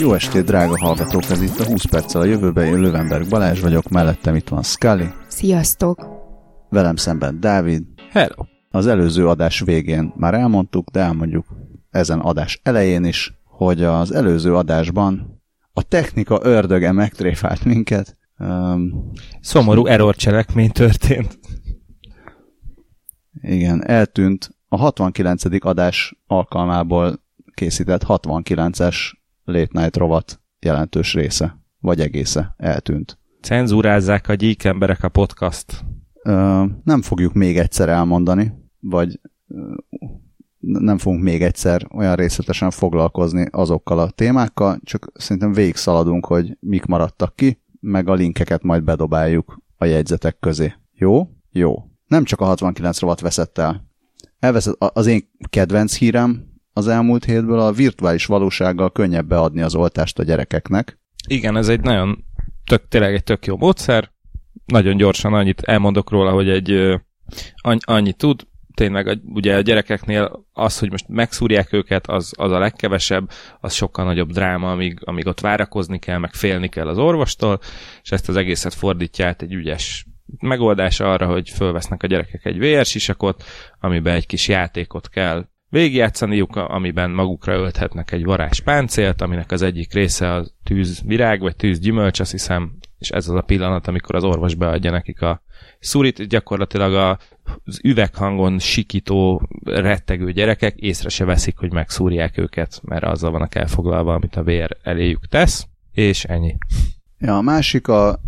Jó estét, drága hallgatók! Ez itt a 20 perccel a jövőben. Én Lövenberg Balázs vagyok, mellettem itt van Scully. Sziasztok! Velem szemben Dávid. Hello! Az előző adás végén már elmondtuk, de elmondjuk ezen adás elején is, hogy az előző adásban a technika ördöge megtréfált minket. Um, Szomorú error cselekmény történt. Igen, eltűnt a 69. adás alkalmából készített 69-es Late Night rovat jelentős része, vagy egésze eltűnt. Cenzúrázzák a gyík emberek a podcast. Ö, nem fogjuk még egyszer elmondani, vagy ö, nem fogunk még egyszer olyan részletesen foglalkozni azokkal a témákkal, csak szerintem végig szaladunk, hogy mik maradtak ki, meg a linkeket majd bedobáljuk a jegyzetek közé. Jó? Jó. Nem csak a 69 rovat veszett el. Elveszett az én kedvenc hírem az elmúlt hétből a virtuális valósággal könnyebb beadni az oltást a gyerekeknek. Igen, ez egy nagyon tök, tényleg egy tök jó módszer. Nagyon gyorsan annyit elmondok róla, hogy egy annyi, annyit tud, tényleg ugye a gyerekeknél az, hogy most megszúrják őket, az, az a legkevesebb, az sokkal nagyobb dráma, amíg, amíg ott várakozni kell, meg félni kell az orvostól, és ezt az egészet fordítja át egy ügyes megoldás arra, hogy fölvesznek a gyerekek egy VR sisakot, amiben egy kis játékot kell végigjátszaniuk, amiben magukra ölthetnek egy varázs páncélt, aminek az egyik része a tűzvirág, vagy tűzgyümölcs, azt hiszem, és ez az a pillanat, amikor az orvos beadja nekik a szurit, gyakorlatilag az üveghangon sikító, rettegő gyerekek észre se veszik, hogy megszúrják őket, mert azzal vannak elfoglalva, amit a vér eléjük tesz, és ennyi. Ja, a másik a,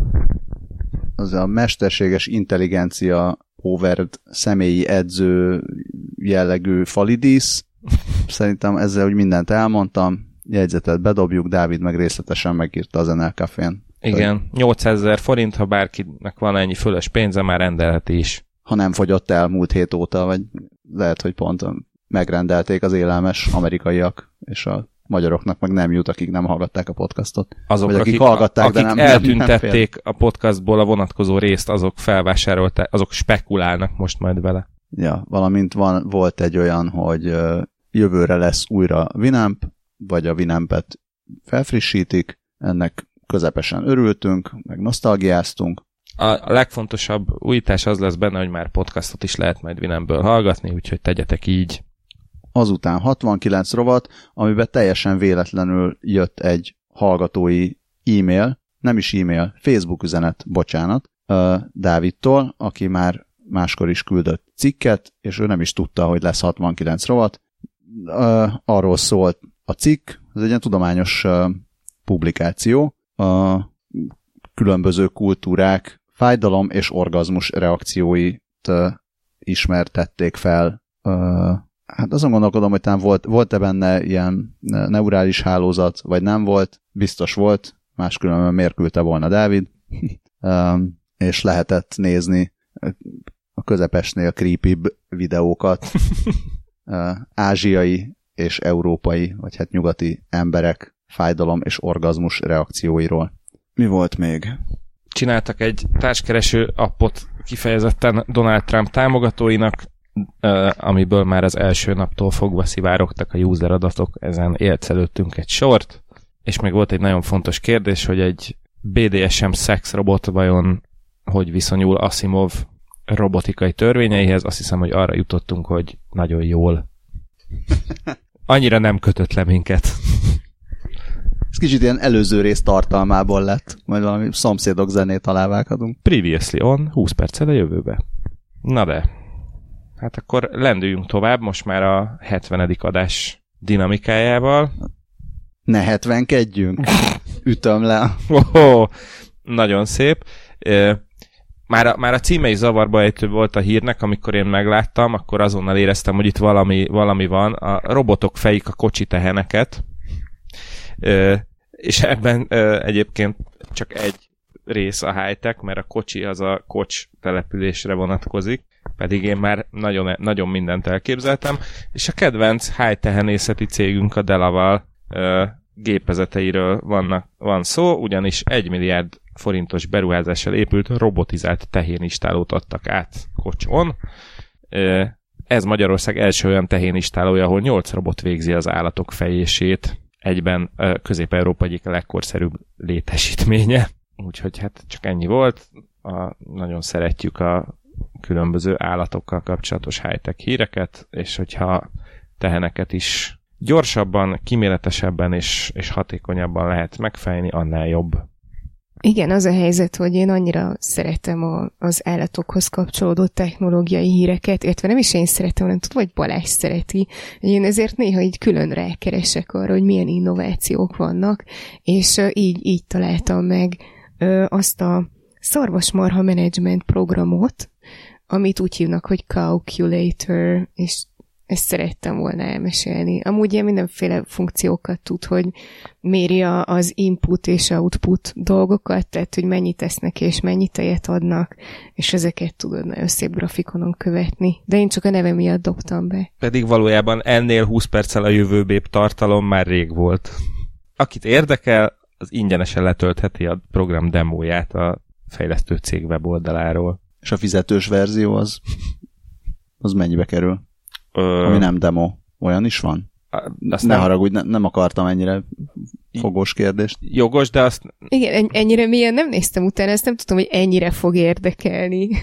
az a mesterséges intelligencia Overd személyi edző jellegű falidísz. Szerintem ezzel úgy mindent elmondtam, jegyzetet bedobjuk, Dávid meg részletesen megírta az NL Café-n. Igen, 800 ezer forint, ha bárkinek van ennyi fölös pénze, már rendelheti is. Ha nem fogyott el múlt hét óta, vagy lehet, hogy pont megrendelték az élelmes amerikaiak, és a magyaroknak meg nem jut, akik nem hallgatták a podcastot. Azok, Vagy akik, akik hallgatták, akik de nem, eltüntették nem, nem a podcastból a vonatkozó részt, azok felvásárolták, azok spekulálnak most majd vele. Ja, valamint van, volt egy olyan, hogy jövőre lesz újra Winamp, vagy a Winampet felfrissítik, ennek közepesen örültünk, meg nosztalgiáztunk. A legfontosabb újítás az lesz benne, hogy már podcastot is lehet majd Winampből hallgatni, úgyhogy tegyetek így azután 69 rovat, amiben teljesen véletlenül jött egy hallgatói e-mail, nem is e-mail, Facebook üzenet, bocsánat, Dávidtól, aki már máskor is küldött cikket, és ő nem is tudta, hogy lesz 69 rovat. Arról szólt a cikk, ez egy ilyen tudományos publikáció, a különböző kultúrák fájdalom és orgazmus reakcióit ismertették fel Hát azon gondolkodom, hogy talán volt, volt-e benne ilyen neurális hálózat, vagy nem volt. Biztos volt, máskülönben miért küldte volna Dávid. és lehetett nézni a közepesnél creepy videókat ázsiai és európai, vagy hát nyugati emberek fájdalom és orgazmus reakcióiról. Mi volt még? Csináltak egy társkereső appot kifejezetten Donald Trump támogatóinak, amiből már az első naptól fogva szivárogtak a user adatok, ezen élcelődtünk egy sort, és még volt egy nagyon fontos kérdés, hogy egy BDSM szex robot vajon hogy viszonyul Asimov robotikai törvényeihez, azt hiszem, hogy arra jutottunk, hogy nagyon jól. Annyira nem kötött le minket. Ez kicsit ilyen előző rész tartalmából lett, majd valami szomszédok zenét alávághatunk. Previously on, 20 perccel a jövőbe. Na de, Hát akkor lendüljünk tovább, most már a 70. adás dinamikájával. Ne 70 Ütöm le. Oh, nagyon szép. Már a, már a címe is zavarba ejtő volt a hírnek, amikor én megláttam, akkor azonnal éreztem, hogy itt valami, valami van. A robotok fejik a kocsi teheneket, és ebben egyébként csak egy rész a high-tech, mert a kocsi az a kocs településre vonatkozik pedig én már nagyon, nagyon mindent elképzeltem, és a kedvenc high tehenészeti cégünk a Delaval ö, gépezeteiről vannak, van szó, ugyanis egy milliárd forintos beruházással épült robotizált tehénistálót adtak át kocson. Ö, ez Magyarország első olyan tehénistálója, ahol 8 robot végzi az állatok fejését egyben Közép-Európa egyik legkorszerűbb létesítménye. Úgyhogy hát csak ennyi volt. A, nagyon szeretjük a különböző állatokkal kapcsolatos high-tech híreket, és hogyha teheneket is gyorsabban, kiméletesebben és, és hatékonyabban lehet megfejni, annál jobb. Igen, az a helyzet, hogy én annyira szeretem a, az állatokhoz kapcsolódó technológiai híreket, illetve nem is én szeretem, hanem tudom, hogy Balázs szereti. Én ezért néha így külön rákeresek arra, hogy milyen innovációk vannak, és így, így találtam meg azt a szarvasmarha management programot, amit úgy hívnak, hogy Calculator, és ezt szerettem volna elmesélni. Amúgy ilyen mindenféle funkciókat tud, hogy méri az input és output dolgokat, tehát hogy mennyit tesznek és mennyit tejet adnak, és ezeket tudod nagyon szép grafikonon követni. De én csak a neve miatt dobtam be. Pedig valójában ennél 20 perccel a jövőbép tartalom már rég volt. Akit érdekel, az ingyenesen letöltheti a program demóját a fejlesztő cég weboldaláról. És a fizetős verzió az, az mennyibe kerül? Ö... Ami nem demo. Olyan is van? Azt ne nem... haragudj, ne, nem akartam ennyire fogós kérdést. Jogos, de azt... Igen, ennyire milyen nem néztem utána, ezt nem tudom, hogy ennyire fog érdekelni.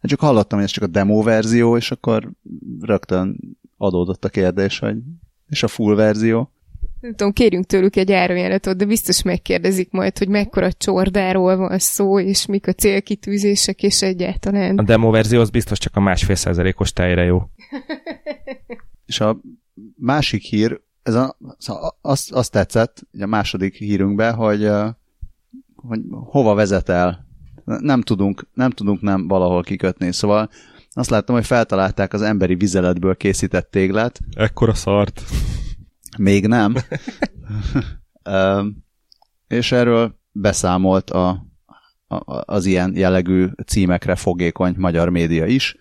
Hát csak hallottam, hogy ez csak a demo verzió, és akkor rögtön adódott a kérdés, hogy és a full verzió. Nem tudom, kérjünk tőlük egy árajáratot, de biztos megkérdezik majd, hogy mekkora csordáról van szó, és mik a célkitűzések, és egyáltalán. A demo verzió az biztos csak a másfél százalékos tejre jó. és a másik hír, ez a, azt, azt tetszett, a második hírünkben, hogy, hogy hova vezet el. Nem tudunk, nem tudunk nem valahol kikötni. Szóval azt láttam, hogy feltalálták az emberi vizeletből készített téglát. Ekkora szart. Még nem. és erről beszámolt a, a, az ilyen jellegű címekre fogékony magyar média is,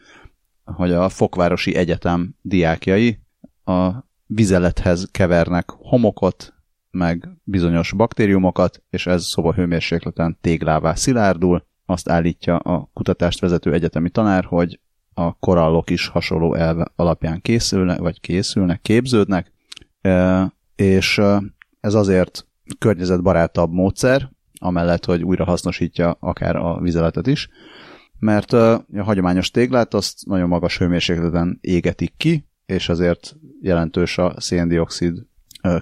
hogy a Fokvárosi Egyetem diákjai a vizelethez kevernek homokot, meg bizonyos baktériumokat, és ez szobahőmérsékleten téglává szilárdul. Azt állítja a kutatást vezető egyetemi tanár, hogy a korallok is hasonló elve alapján készülnek, vagy készülnek, képződnek, és ez azért környezetbarátabb módszer, amellett, hogy újra hasznosítja akár a vizeletet is, mert a hagyományos téglát azt nagyon magas hőmérsékleten égetik ki, és azért jelentős a széndiokszid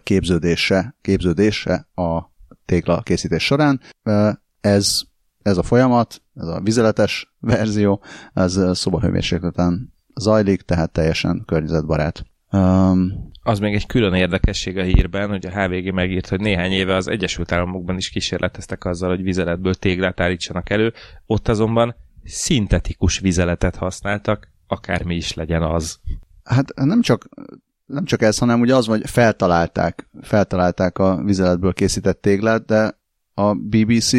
képződése, képződése a tégla készítés során. Ez, ez a folyamat, ez a vizeletes verzió, ez szobahőmérsékleten zajlik, tehát teljesen környezetbarát. Az még egy külön érdekesség a hírben, hogy a HVG megírt, hogy néhány éve az Egyesült Államokban is kísérleteztek azzal, hogy vizeletből téglát állítsanak elő, ott azonban szintetikus vizeletet használtak, akármi is legyen az. Hát nem csak, nem csak ez, hanem ugye az, hogy feltalálták, feltalálták a vizeletből készített téglát, de a BBC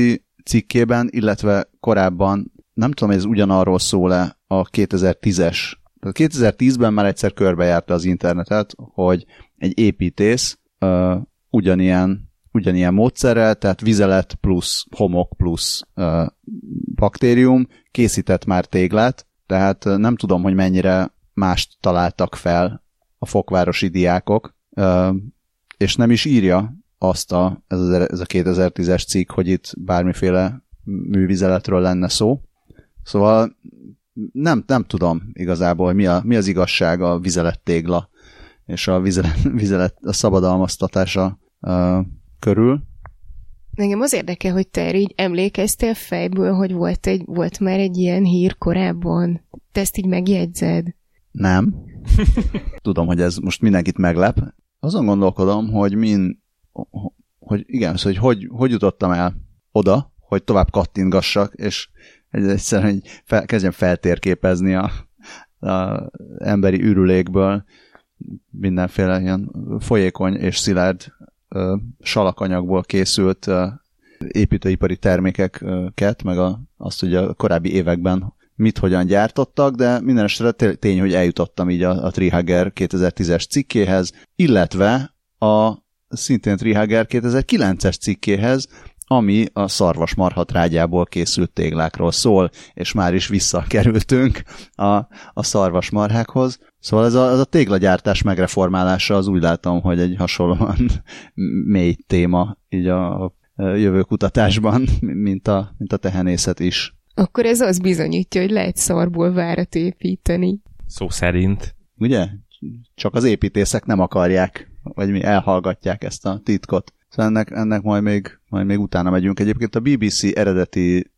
cikkében, illetve korábban, nem tudom, ez ugyanarról szól-e a 2010-es 2010-ben már egyszer körbejárta az internetet, hogy egy építész uh, ugyanilyen, ugyanilyen módszerrel, tehát vizelet plusz homok plusz uh, baktérium készített már téglát, tehát nem tudom, hogy mennyire mást találtak fel a fokvárosi diákok, uh, és nem is írja azt a, ez, a, ez a 2010-es cikk, hogy itt bármiféle művizeletről lenne szó. Szóval nem, nem tudom igazából, mi, a, mi az igazság a tégla és a vizelet, vizelet a szabadalmaztatása uh, körül. Engem az érdekel, hogy te így emlékeztél fejből, hogy volt, egy, volt már egy ilyen hír korábban. Te ezt így megjegyzed? Nem. Tudom, hogy ez most mindenkit meglep. Azon gondolkodom, hogy min, hogy igen, szóval, hogy, hogy hogy jutottam el oda, hogy tovább kattintgassak, és egy egyszerűen fel, kezdjem feltérképezni a, a emberi ürülékből mindenféle ilyen folyékony és szilárd ö, salakanyagból készült ö, építőipari termékeket, meg a, azt, hogy a korábbi években mit hogyan gyártottak, de minden esetre tény, hogy eljutottam így a, a Trihager 2010-es cikkéhez, illetve a szintén Trihager 2009-es cikkéhez, ami a szarvasmarhatrágyából készült téglákról szól, és már is visszakerültünk a, a szarvasmarhákhoz. Szóval ez a, ez a téglagyártás megreformálása az úgy látom, hogy egy hasonlóan mély téma így a, a jövő kutatásban, mint a, mint a tehenészet is. Akkor ez az bizonyítja, hogy lehet szarból várat építeni. Szó szerint. Ugye? Csak az építészek nem akarják, vagy mi elhallgatják ezt a titkot. Szóval ennek, ennek majd, még, majd még utána megyünk. Egyébként a BBC eredeti,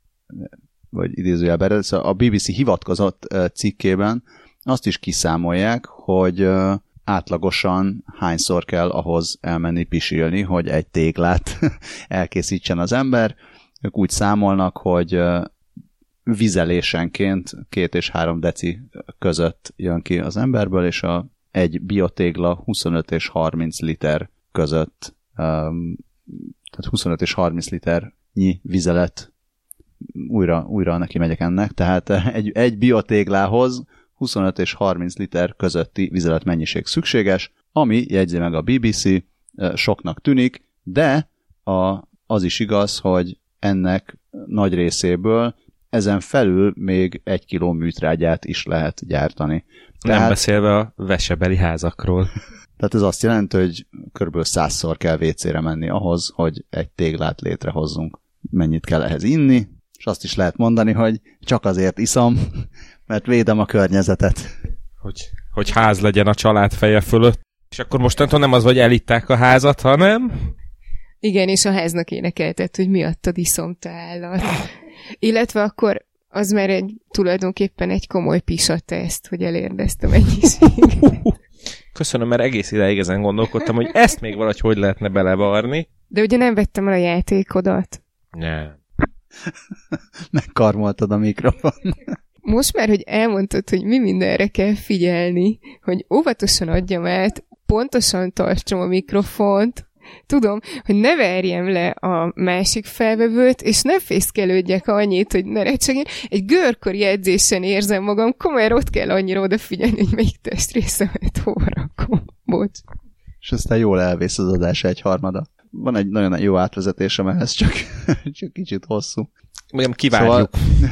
vagy idézőjelben eredeti, szóval a BBC hivatkozott cikkében azt is kiszámolják, hogy átlagosan hányszor kell ahhoz elmenni pisilni, hogy egy téglát elkészítsen az ember. Ők úgy számolnak, hogy vizelésenként két és három deci között jön ki az emberből, és a, egy biotégla 25 és 30 liter között, tehát 25 és 30 liternyi vizelet újra, újra neki megyek ennek, tehát egy, egy biotéglához 25 és 30 liter közötti vizelet mennyiség szükséges, ami, jegyzi meg a BBC, soknak tűnik, de a, az is igaz, hogy ennek nagy részéből ezen felül még egy kiló műtrágyát is lehet gyártani. Tehát, Nem beszélve a vesebeli házakról. Tehát ez azt jelenti, hogy kb. százszor kell WC-re menni ahhoz, hogy egy téglát létrehozzunk. Mennyit kell ehhez inni, és azt is lehet mondani, hogy csak azért iszom, mert védem a környezetet. Hogy, hogy ház legyen a család feje fölött. És akkor mostantól nem az, hogy elitták a házat, hanem... Igen, és a háznak énekeltet, hogy miattad iszom te állat. Illetve akkor az már egy, tulajdonképpen egy komoly pisateszt, hogy elérdeztem mennyiséget. Köszönöm, mert egész ideig ezen gondolkodtam, hogy ezt még valahogy hogy lehetne belevarni. De ugye nem vettem el a játékodat. Nem. Megkarmoltad a mikrofon. Most már, hogy elmondtad, hogy mi mindenre kell figyelni, hogy óvatosan adjam át, pontosan tartsam a mikrofont, tudom, hogy ne verjem le a másik felvevőt, és ne fészkelődjek annyit, hogy ne recsegjen. Egy görkori edzésen érzem magam, komolyan ott kell annyira odafigyelni, hogy melyik testrészemet hova rakom. Bocs. És aztán jól elvész az adás egy harmada. Van egy nagyon jó átvezetésem ehhez, csak, csak kicsit hosszú. Még kivárjuk. Szóval,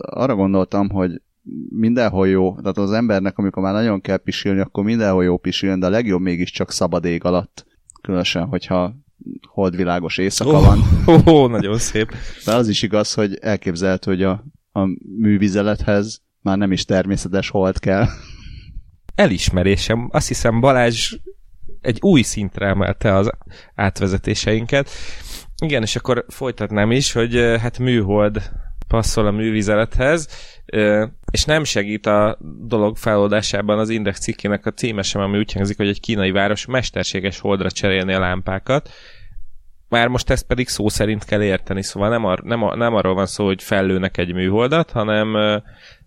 arra gondoltam, hogy mindenhol jó, tehát az embernek, amikor már nagyon kell pisilni, akkor mindenhol jó pisilni, de a legjobb mégiscsak szabad ég alatt különösen, hogyha holdvilágos éjszaka oh, van. Oh, oh, nagyon szép. De az is igaz, hogy elképzelhető, hogy a, a művizelethez már nem is természetes hold kell. Elismerésem. Azt hiszem Balázs egy új szintre emelte az átvezetéseinket. Igen, és akkor folytatnám is, hogy hát műhold passzol a művizelethez, és nem segít a dolog feloldásában az Index cikkének a címe sem, ami úgy hangzik, hogy egy kínai város mesterséges holdra cserélni a lámpákat. Már most ezt pedig szó szerint kell érteni, szóval nem, ar- nem, a- nem arról van szó, hogy fellőnek egy műholdat, hanem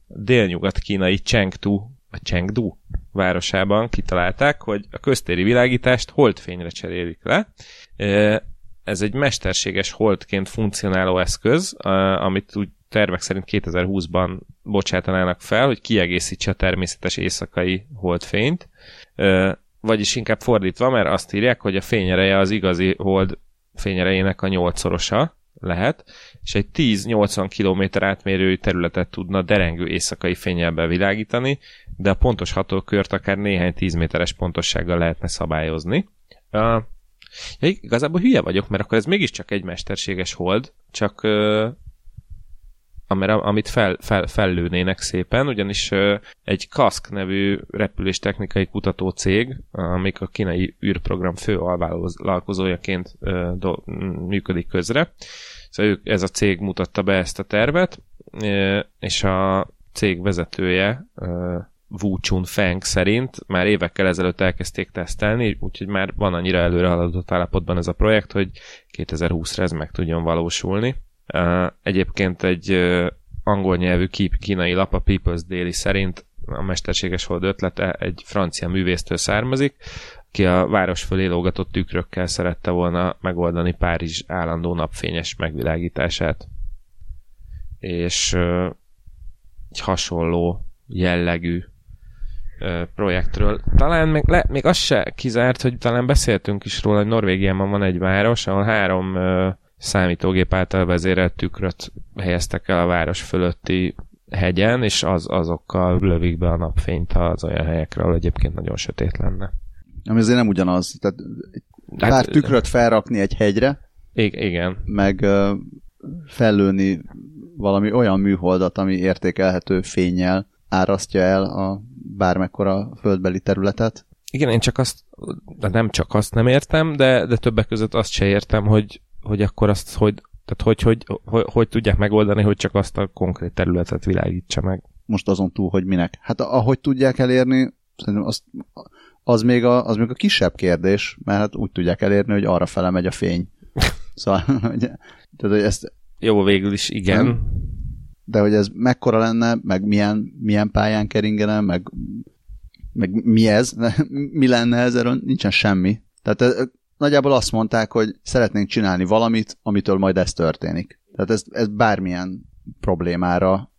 délnyugat-kínai Chengdu, vagy Chengdu városában kitalálták, hogy a köztéri világítást holdfényre cserélik le. Ez egy mesterséges holdként funkcionáló eszköz, amit úgy tervek szerint 2020-ban bocsátanának fel, hogy kiegészítse a természetes éjszakai holdfényt, vagyis inkább fordítva, mert azt írják, hogy a fényereje az igazi hold fényerejének a nyolcszorosa lehet, és egy 10-80 km átmérőjű területet tudna derengő éjszakai fényel bevilágítani, de a pontos hatókört akár néhány 10 méteres pontossággal lehetne szabályozni. Ja, igazából hülye vagyok, mert akkor ez mégiscsak egy mesterséges hold, csak uh, amit fel, fel, fellőnének szépen, ugyanis egy KASK nevű repüléstechnikai kutató cég, amik a kínai űrprogram fő alvállalkozójaként működik közre, szóval ők, ez a cég mutatta be ezt a tervet, és a cég vezetője Wu Chun Feng szerint már évekkel ezelőtt elkezdték tesztelni, úgyhogy már van annyira előre haladott állapotban ez a projekt, hogy 2020-ra ez meg tudjon valósulni. Egyébként egy angol nyelvű kínai lap, a People's Daily szerint a mesterséges hold ötlete egy francia művésztől származik, aki a város fölé lógatott tükrökkel szerette volna megoldani Párizs állandó napfényes megvilágítását. És egy hasonló jellegű projektről. Talán még, le, még az se kizárt, hogy talán beszéltünk is róla, hogy Norvégiában van egy város, ahol három számítógép által vezérelt tükröt helyeztek el a város fölötti hegyen, és az, azokkal lövik be a napfényt az olyan helyekre, ahol egyébként nagyon sötét lenne. Ami azért nem ugyanaz. Tehát hát, pár tükröt felrakni egy hegyre, igen. meg uh, fellőni valami olyan műholdat, ami értékelhető fényjel árasztja el a bármekkora földbeli területet. Igen, én csak azt, de nem csak azt nem értem, de, de többek között azt se értem, hogy, hogy akkor azt, hogy, tehát hogy, hogy, hogy, hogy tudják megoldani, hogy csak azt a konkrét területet világítsa meg. Most azon túl, hogy minek. Hát ahogy tudják elérni, szerintem azt, az, még a, az még a kisebb kérdés, mert hát úgy tudják elérni, hogy arra fele megy a fény. Szóval, hogy, tehát, hogy ezt... Jó, végül is igen. Nem? De hogy ez mekkora lenne, meg milyen, milyen pályán keringene, meg, meg mi ez, mi lenne ezzel, nincsen semmi. Tehát ez, nagyjából azt mondták, hogy szeretnénk csinálni valamit, amitől majd ez történik. Tehát ez, ez bármilyen problémára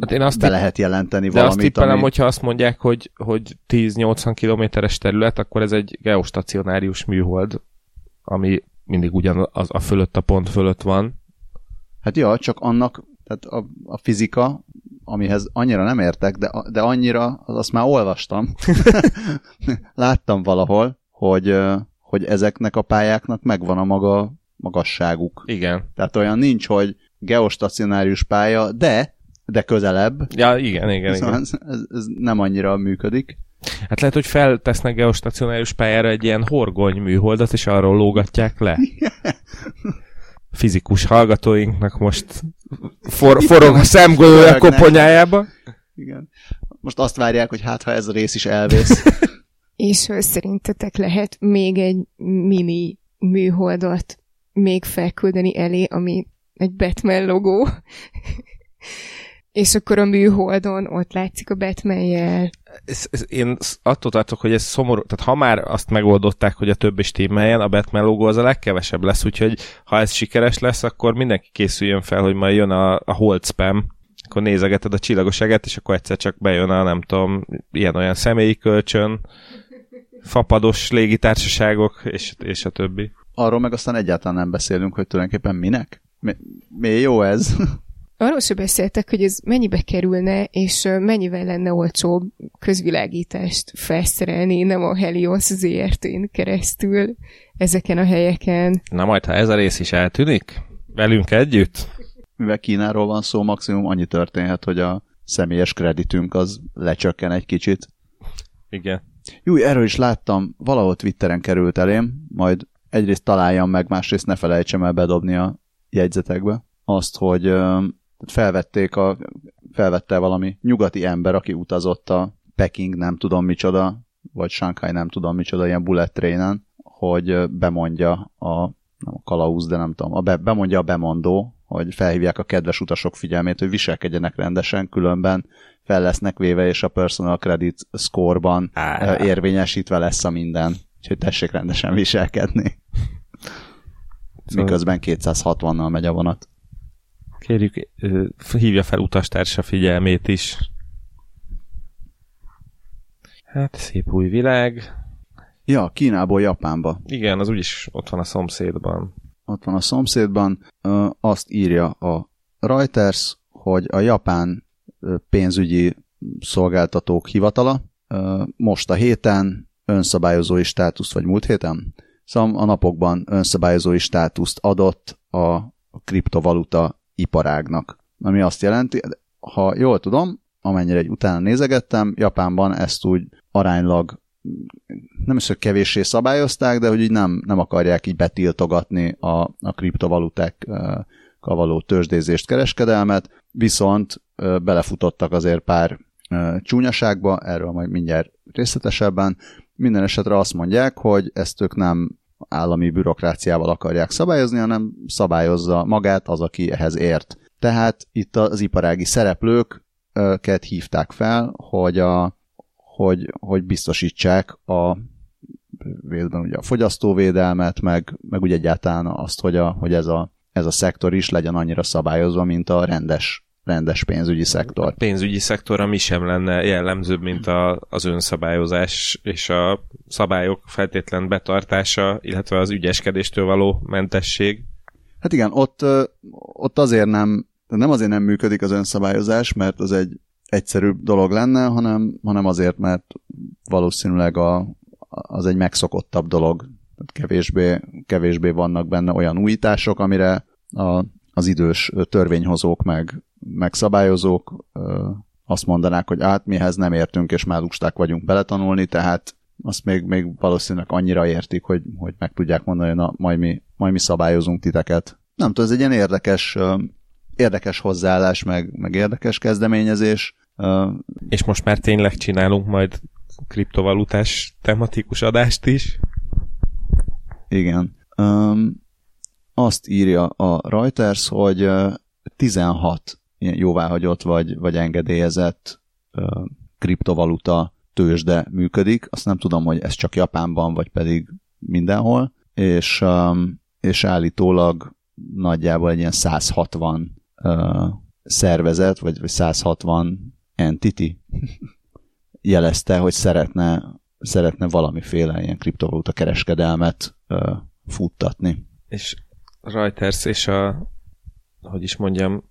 hát én azt be lehet jelenteni de valamit. De azt tippelem, ami... hogyha azt mondják, hogy, hogy 10-80 kilométeres terület, akkor ez egy geostacionárius műhold, ami mindig ugyan az, a fölött, a pont fölött van. Hát ja, csak annak, tehát a, a fizika, amihez annyira nem értek, de, de annyira, az azt már olvastam. Láttam valahol, hogy, hogy ezeknek a pályáknak megvan a maga magasságuk. Igen. Tehát olyan nincs, hogy geostacionárius pálya, de, de közelebb. Ja, igen, igen, szóval igen. Ez, ez, ez nem annyira működik. Hát lehet, hogy feltesznek geostacionárius pályára egy ilyen horgony műholdat, és arról lógatják le. Fizikus hallgatóinknak most for, forog a szemgolója koponyájába. Igen. Most azt várják, hogy hát ha ez a rész is elvész. és szerintetek lehet még egy mini műholdat még felküldeni elé, ami egy Batman logó és akkor a műholdon ott látszik a batman -jel. Ez, ez, én attól tartok, hogy ez szomorú, tehát ha már azt megoldották, hogy a többi stímeljen, a Batman logó az a legkevesebb lesz, úgyhogy ha ez sikeres lesz, akkor mindenki készüljön fel, hogy majd jön a, a hold spam, akkor nézegeted a csillagoságet, és akkor egyszer csak bejön a, nem tudom, ilyen-olyan személyi kölcsön, fapados légitársaságok, és, és a többi. Arról meg aztán egyáltalán nem beszélünk, hogy tulajdonképpen minek? Mi, mi jó ez? Arról sem beszéltek, hogy ez mennyibe kerülne, és mennyivel lenne olcsóbb közvilágítást felszerelni, nem a Helios ZRT-n keresztül ezeken a helyeken. Na majd, ha ez a rész is eltűnik, velünk együtt? Mivel Kínáról van szó, maximum annyi történhet, hogy a személyes kreditünk az lecsökken egy kicsit. Igen. Jó, erről is láttam, valahol Twitteren került elém, majd egyrészt találjam meg, másrészt ne felejtsem el bedobni a jegyzetekbe azt, hogy felvették a, felvette valami nyugati ember, aki utazott a Peking nem tudom micsoda, vagy Shanghai nem tudom micsoda, ilyen bullet trainen, hogy bemondja a, nem a kalauz, de nem tudom, a be, bemondja a bemondó, hogy felhívják a kedves utasok figyelmét, hogy viselkedjenek rendesen, különben fel lesznek véve, és a personal credit score-ban Á. érvényesítve lesz a minden. Úgyhogy tessék rendesen viselkedni. Szóval... Miközben 260-nal megy a vonat. Kérjük, hívja fel utastársa figyelmét is. Hát, szép új világ. Ja, Kínából Japánba. Igen, az úgyis ott van a szomszédban. Ott van a szomszédban. Azt írja a Reuters, hogy a japán pénzügyi szolgáltatók hivatala most a héten önszabályozói státuszt, vagy múlt héten? Szóval a napokban önszabályozói státuszt adott a kriptovaluta iparágnak. Ami azt jelenti, ha jól tudom, amennyire egy utána nézegettem, Japánban ezt úgy aránylag nem is, hogy kevéssé szabályozták, de hogy így nem, nem akarják így betiltogatni a, a kriptovalutákkal való tőzsdézést, kereskedelmet, viszont belefutottak azért pár csúnyaságba, erről majd mindjárt részletesebben. Minden esetre azt mondják, hogy ezt ők nem állami bürokráciával akarják szabályozni, hanem szabályozza magát az, aki ehhez ért. Tehát itt az iparági szereplőket hívták fel, hogy, a, hogy, hogy biztosítsák a védben ugye a fogyasztóvédelmet, meg, meg úgy egyáltalán azt, hogy, a, hogy ez, a, ez a szektor is legyen annyira szabályozva, mint a rendes rendes pénzügyi szektor. A pénzügyi szektor, ami sem lenne jellemzőbb, mint a, az önszabályozás és a szabályok feltétlen betartása, illetve az ügyeskedéstől való mentesség. Hát igen, ott, ott azért nem, nem azért nem működik az önszabályozás, mert az egy egyszerűbb dolog lenne, hanem, hanem azért, mert valószínűleg a, az egy megszokottabb dolog. Kevésbé, kevésbé vannak benne olyan újítások, amire a, az idős törvényhozók meg, meg szabályozók ö, azt mondanák, hogy át mihez nem értünk, és már lusták vagyunk beletanulni, tehát azt még, még valószínűleg annyira értik, hogy, hogy meg tudják mondani, hogy na, majd mi, majd mi szabályozunk titeket. Nem tudom, ez egy ilyen érdekes, érdekes hozzáállás, meg, meg érdekes kezdeményezés. És most már tényleg csinálunk majd kriptovalutás tematikus adást is. Igen. Um, azt írja a Reuters, hogy 16 ilyen jóváhagyott vagy, vagy engedélyezett uh, kriptovaluta tőzsde működik. Azt nem tudom, hogy ez csak Japánban, vagy pedig mindenhol, és, um, és állítólag nagyjából egy ilyen 160 uh, szervezet, vagy, vagy 160 entity jelezte, hogy szeretne, szeretne valamiféle ilyen kriptovaluta kereskedelmet uh, futtatni. És Reuters és a, hogy is mondjam,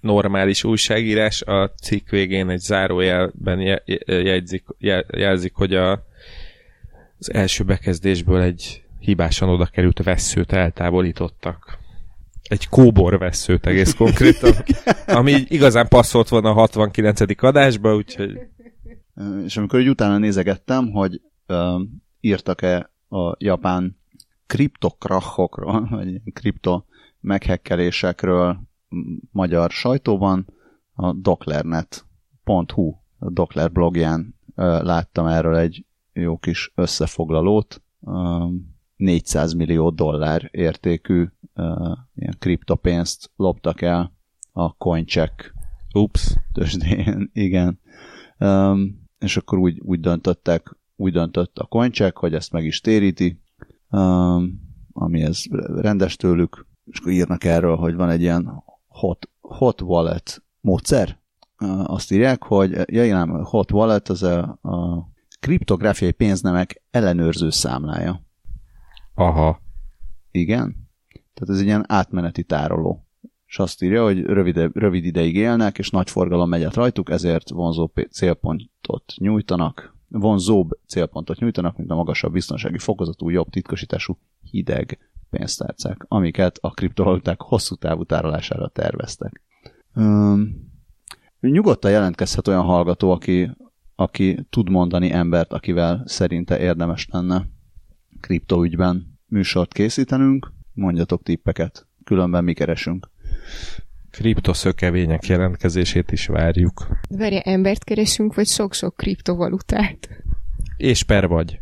normális újságírás, a cikk végén egy zárójelben jegyzik, jelzik, hogy a, az első bekezdésből egy hibásan oda került veszőt eltávolítottak. Egy kóbor veszőt egész konkrétan, ami igazán passzolt volna a 69. adásba, úgyhogy... És amikor úgy utána nézegettem, hogy uh, írtak-e a japán kriptokrachokról, vagy kripto meghekkelésekről magyar sajtóban, a doklernet.hu, Dokler blogján láttam erről egy jó kis összefoglalót, 400 millió dollár értékű ilyen kriptopénzt loptak el a CoinCheck Ups. tőzsdén, igen. Um, és akkor úgy, úgy döntöttek, úgy döntött a CoinCheck, hogy ezt meg is téríti, um, ami ez rendes tőlük, és akkor írnak erről, hogy van egy ilyen hot, hot wallet módszer. Azt írják, hogy ja, igen, hot wallet az a, a kriptográfiai pénznemek ellenőrző számlája. Aha. Igen. Tehát ez egy ilyen átmeneti tároló. És azt írja, hogy rövid, rövid ideig élnek, és nagy forgalom megy rajtuk, ezért vonzó célpontot nyújtanak, vonzóbb célpontot nyújtanak, mint a magasabb biztonsági fokozatú, jobb titkosítású hideg pénztárcák, amiket a kriptovaluták hosszú távú tárolására terveztek. Üm, nyugodtan jelentkezhet olyan hallgató, aki, aki tud mondani embert, akivel szerinte érdemes lenne kriptoügyben műsort készítenünk. Mondjatok tippeket, különben mi keresünk. Kriptoszökevények jelentkezését is várjuk. Várja, embert keresünk, vagy sok-sok kriptovalutát? És per vagy.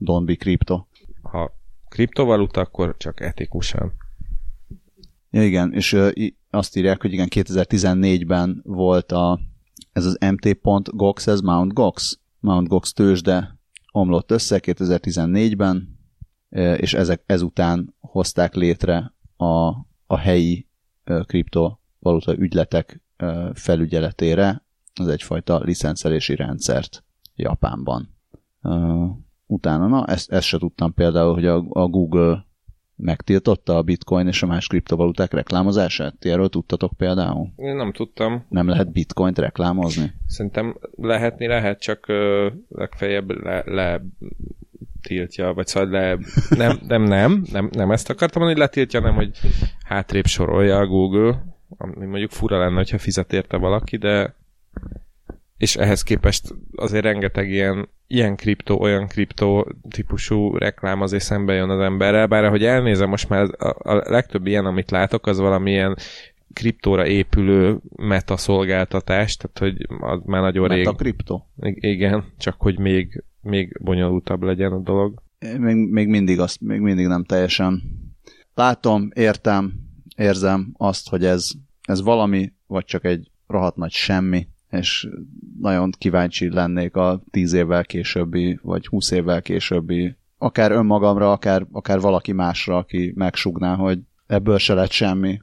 Don't be crypto. Ha kriptovaluta, akkor csak etikusan. Ja, igen, és azt írják, hogy igen, 2014-ben volt a, ez az mt.gox, ez Mount Gox. Mount Gox tőzsde omlott össze 2014-ben, és ezek ezután hozták létre a, a helyi kriptovaluta ügyletek felügyeletére az egyfajta licencelési rendszert Japánban utána. Na, ezt, ezt se tudtam például, hogy a, a Google megtiltotta a bitcoin és a más kriptovaluták reklámozását? Ti erről tudtatok például? Én nem tudtam. Nem lehet bitcoint reklámozni? Szerintem lehetni lehet, csak uh, legfeljebb le, le tiltja, vagy szóval le, nem, nem, nem, nem, nem ezt akartam mondani, hogy letiltja, nem, hogy hátrébb sorolja a Google, ami mondjuk fura lenne, hogyha fizet érte valaki, de és ehhez képest azért rengeteg ilyen, ilyen kriptó, olyan kriptó típusú reklám azért szembe jön az emberrel, bár ahogy elnézem, most már a, a legtöbb ilyen, amit látok, az valamilyen kriptóra épülő meta szolgáltatás, tehát hogy az már nagyon meta rég... Meta kriptó? Igen, csak hogy még, még bonyolultabb legyen a dolog. Még, még mindig azt, még mindig nem teljesen látom, értem, érzem azt, hogy ez, ez valami, vagy csak egy rohadt nagy semmi, és nagyon kíváncsi lennék a tíz évvel későbbi, vagy húsz évvel későbbi, akár önmagamra, akár, akár valaki másra, aki megsugná, hogy ebből se lett semmi,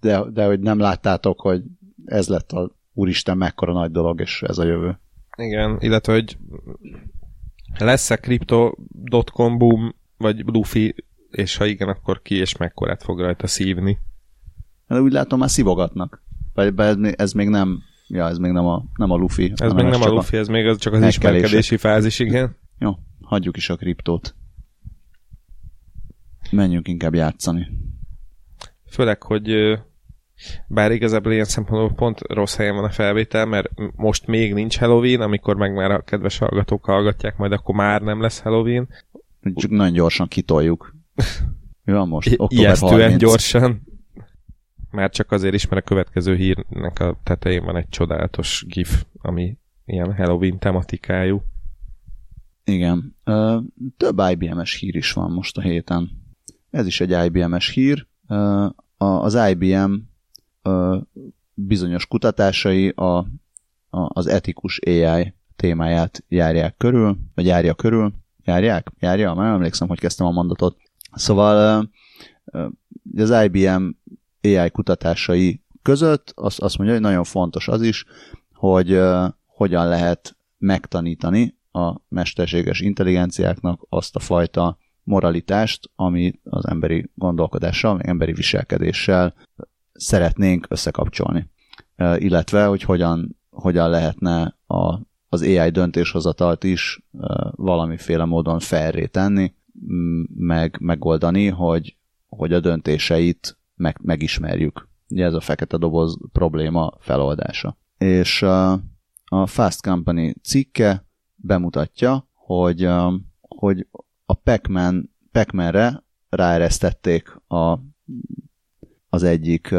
de, de hogy nem láttátok, hogy ez lett a úristen mekkora nagy dolog, és ez a jövő. Igen, illetve, hogy lesz-e crypto.com boom, vagy Luffy és ha igen, akkor ki és mekkorát fog rajta szívni. De úgy látom, már szivogatnak. Vagy ez még nem, ja, ez még nem a, nem a Luffy. Ez még nem a Luffy, ez még az csak az ismerkedési fázis, igen. Jó, hagyjuk is a kriptót. Menjünk inkább játszani. Főleg, hogy bár igazából ilyen szempontból pont rossz helyen van a felvétel, mert most még nincs Halloween, amikor meg már a kedves hallgatók hallgatják, majd akkor már nem lesz Halloween. Csak nagyon gyorsan kitoljuk. Mi van most? Október Ijesztően 30. gyorsan. Már csak azért is, mert a következő hírnek a tetején van egy csodálatos gif, ami ilyen Halloween tematikájú. Igen. Több IBM-es hír is van most a héten. Ez is egy IBM-es hír. Az IBM bizonyos kutatásai a, az etikus AI témáját járják körül, vagy járja körül. Járják? Járja? Már nem emlékszem, hogy kezdtem a mondatot. Szóval az IBM AI kutatásai között azt, azt mondja, hogy nagyon fontos az is, hogy ö, hogyan lehet megtanítani a mesterséges intelligenciáknak azt a fajta moralitást, ami az emberi gondolkodással, emberi viselkedéssel szeretnénk összekapcsolni. Ö, Illetve, hogy hogyan, hogyan lehetne a, az AI döntéshozatalt is ö, valamiféle módon felré tenni, meg megoldani, hogy, hogy a döntéseit meg, megismerjük. Ugye ez a fekete doboz probléma feloldása. És a Fast Company cikke bemutatja, hogy, hogy a Pac-Man, Pac-Man-re ráeresztették a, az egyik,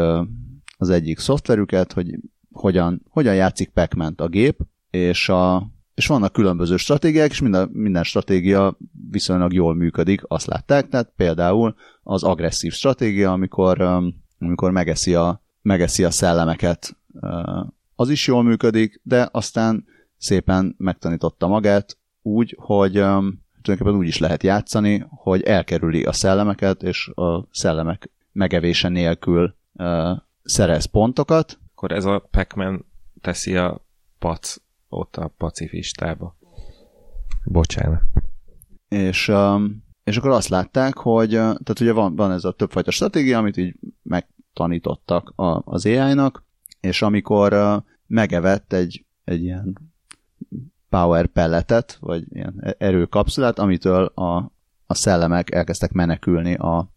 az egyik szoftverüket, hogy hogyan, hogyan játszik pac a gép, és, a, és vannak különböző stratégiák, és minden, minden stratégia viszonylag jól működik, azt látták, tehát például az agresszív stratégia, amikor, ö, amikor megeszi, a, megeszi a szellemeket, ö, az is jól működik, de aztán szépen megtanította magát úgy, hogy öm, tulajdonképpen úgy is lehet játszani, hogy elkerüli a szellemeket, és a szellemek megevése nélkül ö, szerez pontokat. Akkor ez a Pac-Man teszi a pac ott a pacifistába. Bocsánat. És, öm, és akkor azt látták, hogy ö, tehát ugye van, van ez a többfajta stratégia, amit így megtanítottak a, az AI-nak, és amikor ö, megevett egy, egy ilyen power pelletet, vagy ilyen erőkapszulát, amitől a, a szellemek elkezdtek menekülni a,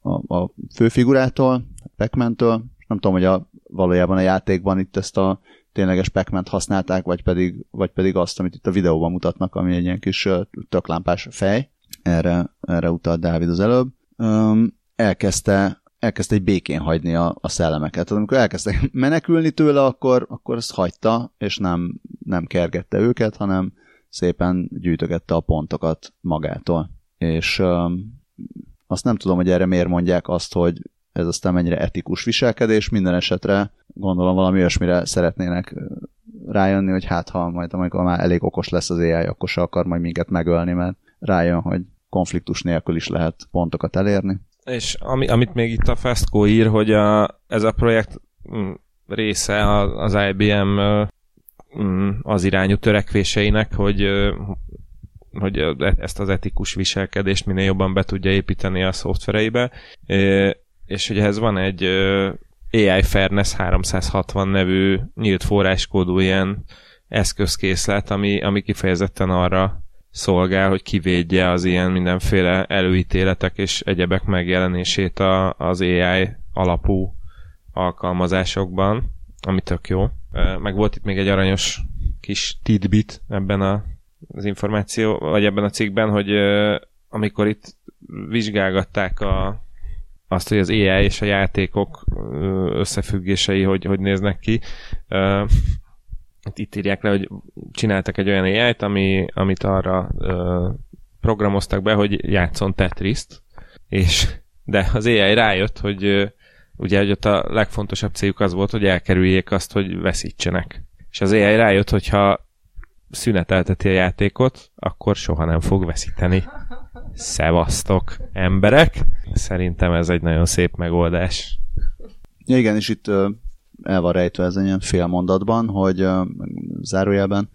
a, a főfigurától, pac Nem tudom, hogy a, valójában a játékban itt ezt a tényleges pac használták, vagy pedig, vagy pedig azt, amit itt a videóban mutatnak, ami egy ilyen kis töklámpás fej. Erre, erre utalt Dávid az előbb. Öm, elkezdte elkezdte egy békén hagyni a, a szellemeket. Tehát amikor elkezdtek menekülni tőle, akkor, akkor azt hagyta, és nem, nem kergette őket, hanem szépen gyűjtögette a pontokat magától. És öm, azt nem tudom, hogy erre miért mondják azt, hogy ez aztán mennyire etikus viselkedés, minden esetre gondolom valami olyasmire szeretnének rájönni, hogy hát ha majd amikor már elég okos lesz az AI, akkor se akar majd minket megölni, mert rájön, hogy konfliktus nélkül is lehet pontokat elérni. És ami, amit még itt a Festco ír, hogy a, ez a projekt mm, része az IBM mm, az irányú törekvéseinek, hogy hogy e- ezt az etikus viselkedést minél jobban be tudja építeni a szoftvereibe, és hogy ehhez van egy AI Fairness 360 nevű nyílt forráskódú ilyen eszközkészlet, ami, ami kifejezetten arra szolgál, hogy kivédje az ilyen mindenféle előítéletek és egyebek megjelenését a, az AI alapú alkalmazásokban, ami tök jó. Meg volt itt még egy aranyos kis tidbit ebben a, az információ, vagy ebben a cikkben, hogy amikor itt vizsgálgatták a, azt, hogy az AI és a játékok összefüggései hogy, hogy néznek ki, itt- írják le, hogy csináltak egy olyan AI-t, ami, amit arra programoztak be, hogy játszon Tetriszt, és de az AI rájött, hogy ugye hogy ott a legfontosabb céljuk az volt, hogy elkerüljék azt, hogy veszítsenek. És az AI rájött, hogyha szünetelteti a játékot, akkor soha nem fog veszíteni. Szevasztok, emberek! Szerintem ez egy nagyon szép megoldás. Ja igen, és itt el van rejtve ez egy ilyen fél mondatban, hogy zárójelben,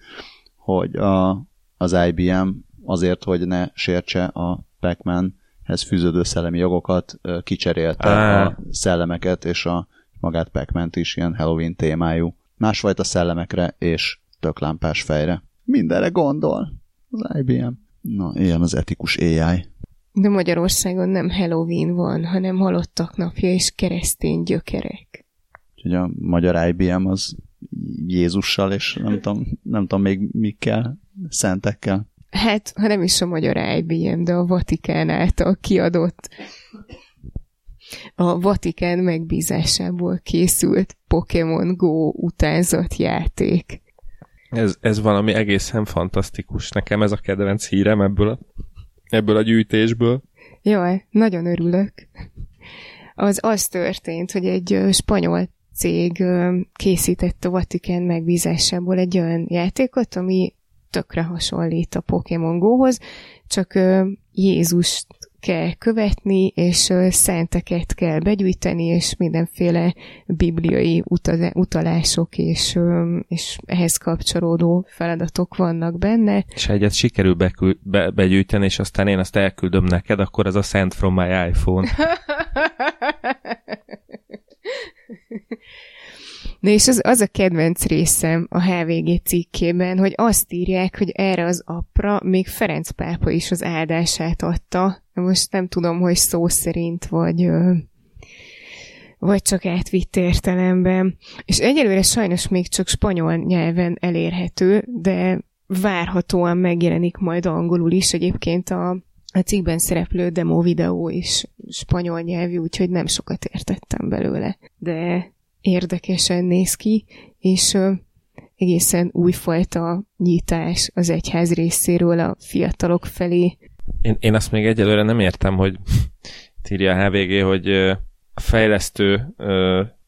hogy a, az IBM azért, hogy ne sértse a Pac-Man Pac-Manhez fűződő szellemi jogokat kicserélte Á. a szellemeket, és a magát pac is ilyen Halloween témájú. Másfajta szellemekre és töklámpás fejre. Mindenre gondol az IBM. Na, ilyen az etikus AI. De Magyarországon nem Halloween van, hanem halottak napja és keresztény gyökerek. Úgyhogy a magyar IBM az Jézussal, és nem tudom, nem tudom még mikkel, szentekkel. Hát, ha nem is a magyar IBM, de a Vatikán által kiadott a Vatikán megbízásából készült Pokémon Go utánzat játék. Ez, ez valami egészen fantasztikus. Nekem ez a kedvenc hírem ebből a, ebből a gyűjtésből. Jaj, nagyon örülök. Az az történt, hogy egy spanyol cég készített a Vatikán megbízásából egy olyan játékot, ami tökre hasonlít a Pokémon Go-hoz, csak Jézust kell követni, és szenteket kell begyűjteni, és mindenféle bibliai utalások és, és ehhez kapcsolódó feladatok vannak benne. És ha egyet sikerül bekül, be, begyűjteni, és aztán én azt elküldöm neked, akkor ez a Send from my iPhone. Na és az, az a kedvenc részem a HVG cikkében, hogy azt írják, hogy erre az appra még Ferenc pápa is az áldását adta. Most nem tudom, hogy szó szerint, vagy, vagy csak átvitt értelemben. És egyelőre sajnos még csak spanyol nyelven elérhető, de várhatóan megjelenik majd angolul is. Egyébként a, a cikkben szereplő demo videó is spanyol nyelvű, úgyhogy nem sokat értettem belőle. De érdekesen néz ki, és egészen újfajta nyitás az egyház részéről a fiatalok felé. Én, én azt még egyelőre nem értem, hogy írja a HVG, hogy a fejlesztő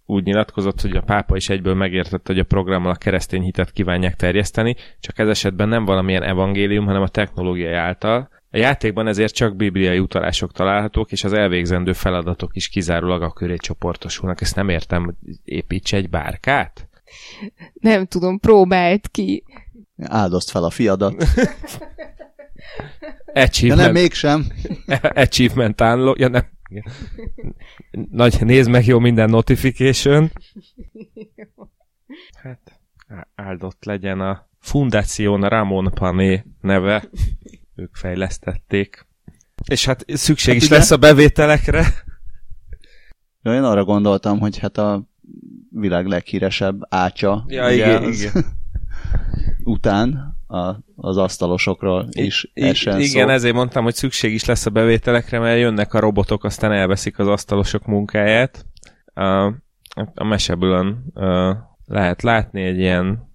úgy nyilatkozott, hogy a pápa is egyből megértette, hogy a programmal a keresztény hitet kívánják terjeszteni, csak ez esetben nem valamilyen evangélium, hanem a technológiai által. A játékban ezért csak bibliai utalások találhatók, és az elvégzendő feladatok is kizárólag a köré csoportosulnak. Ezt nem értem, hogy építs egy bárkát? Nem tudom, próbált ki. Áldozd fel a fiadat. De Achievement, nem, mégsem. achievement unlock, ja nem. Nagy, nézd meg jó minden notification. Hát, áldott legyen a Fundación Ramon Pané neve. Ők fejlesztették. És hát szükség Hát is ugye- lesz a bevételekre. Ja, én arra gondoltam, hogy hát a világ leghíresebb átya Ja, ugye, igen, az- igen. után a, az asztalosokról is I- essen igen, szó. ezért mondtam, hogy szükség is lesz a bevételekre, mert jönnek a robotok, aztán elveszik az asztalosok munkáját. A, a mesebülön lehet látni egy ilyen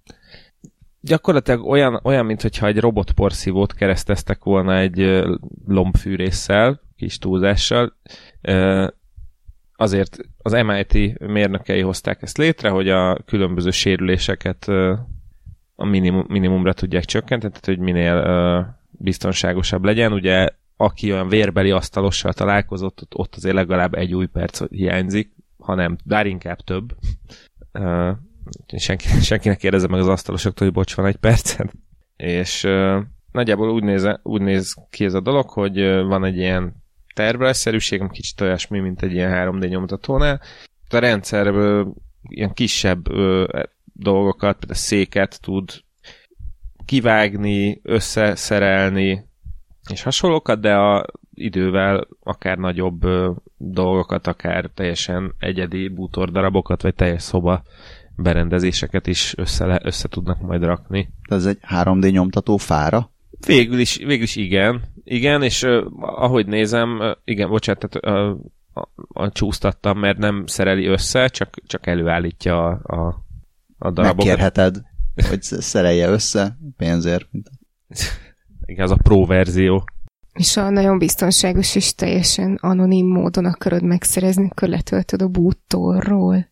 gyakorlatilag olyan, olyan mintha egy robotporszívót kereszteztek volna egy lombfűrésszel, kis túlzással. Azért az MIT mérnökei hozták ezt létre, hogy a különböző sérüléseket a minimum, minimumra tudják csökkenteni, tehát hogy minél ö, biztonságosabb legyen. Ugye aki olyan vérbeli asztalossal találkozott, ott, ott azért legalább egy új perc hiányzik, hanem bár inkább több. Ö, senki, senkinek kérdezze meg az asztalosoktól, hogy bocs, van egy percen. És ö, nagyjából úgy néz, úgy néz ki ez a dolog, hogy van egy ilyen tervrajszerűség, kicsit olyasmi, mint egy ilyen 3D nyomtatónál. A rendszerből ilyen kisebb dolgokat, például széket tud kivágni, összeszerelni, és hasonlókat, de a idővel akár nagyobb ö, dolgokat, akár teljesen egyedi bútordarabokat, vagy teljes szoba berendezéseket is össze, le, össze tudnak majd rakni. Ez egy 3D nyomtató fára. Végül is, végül is igen. Igen, és uh, ahogy nézem, uh, igen, bocsánat, tehát, uh, a, a, csúsztattam, mert nem szereli össze, csak, csak előállítja a, a, a darabokat. Megkérheted, hogy sz- szerelje össze pénzért. Igen, az a pro verzió. És a nagyon biztonságos és teljesen anonim módon akarod megszerezni, akkor letöltöd a bútorról.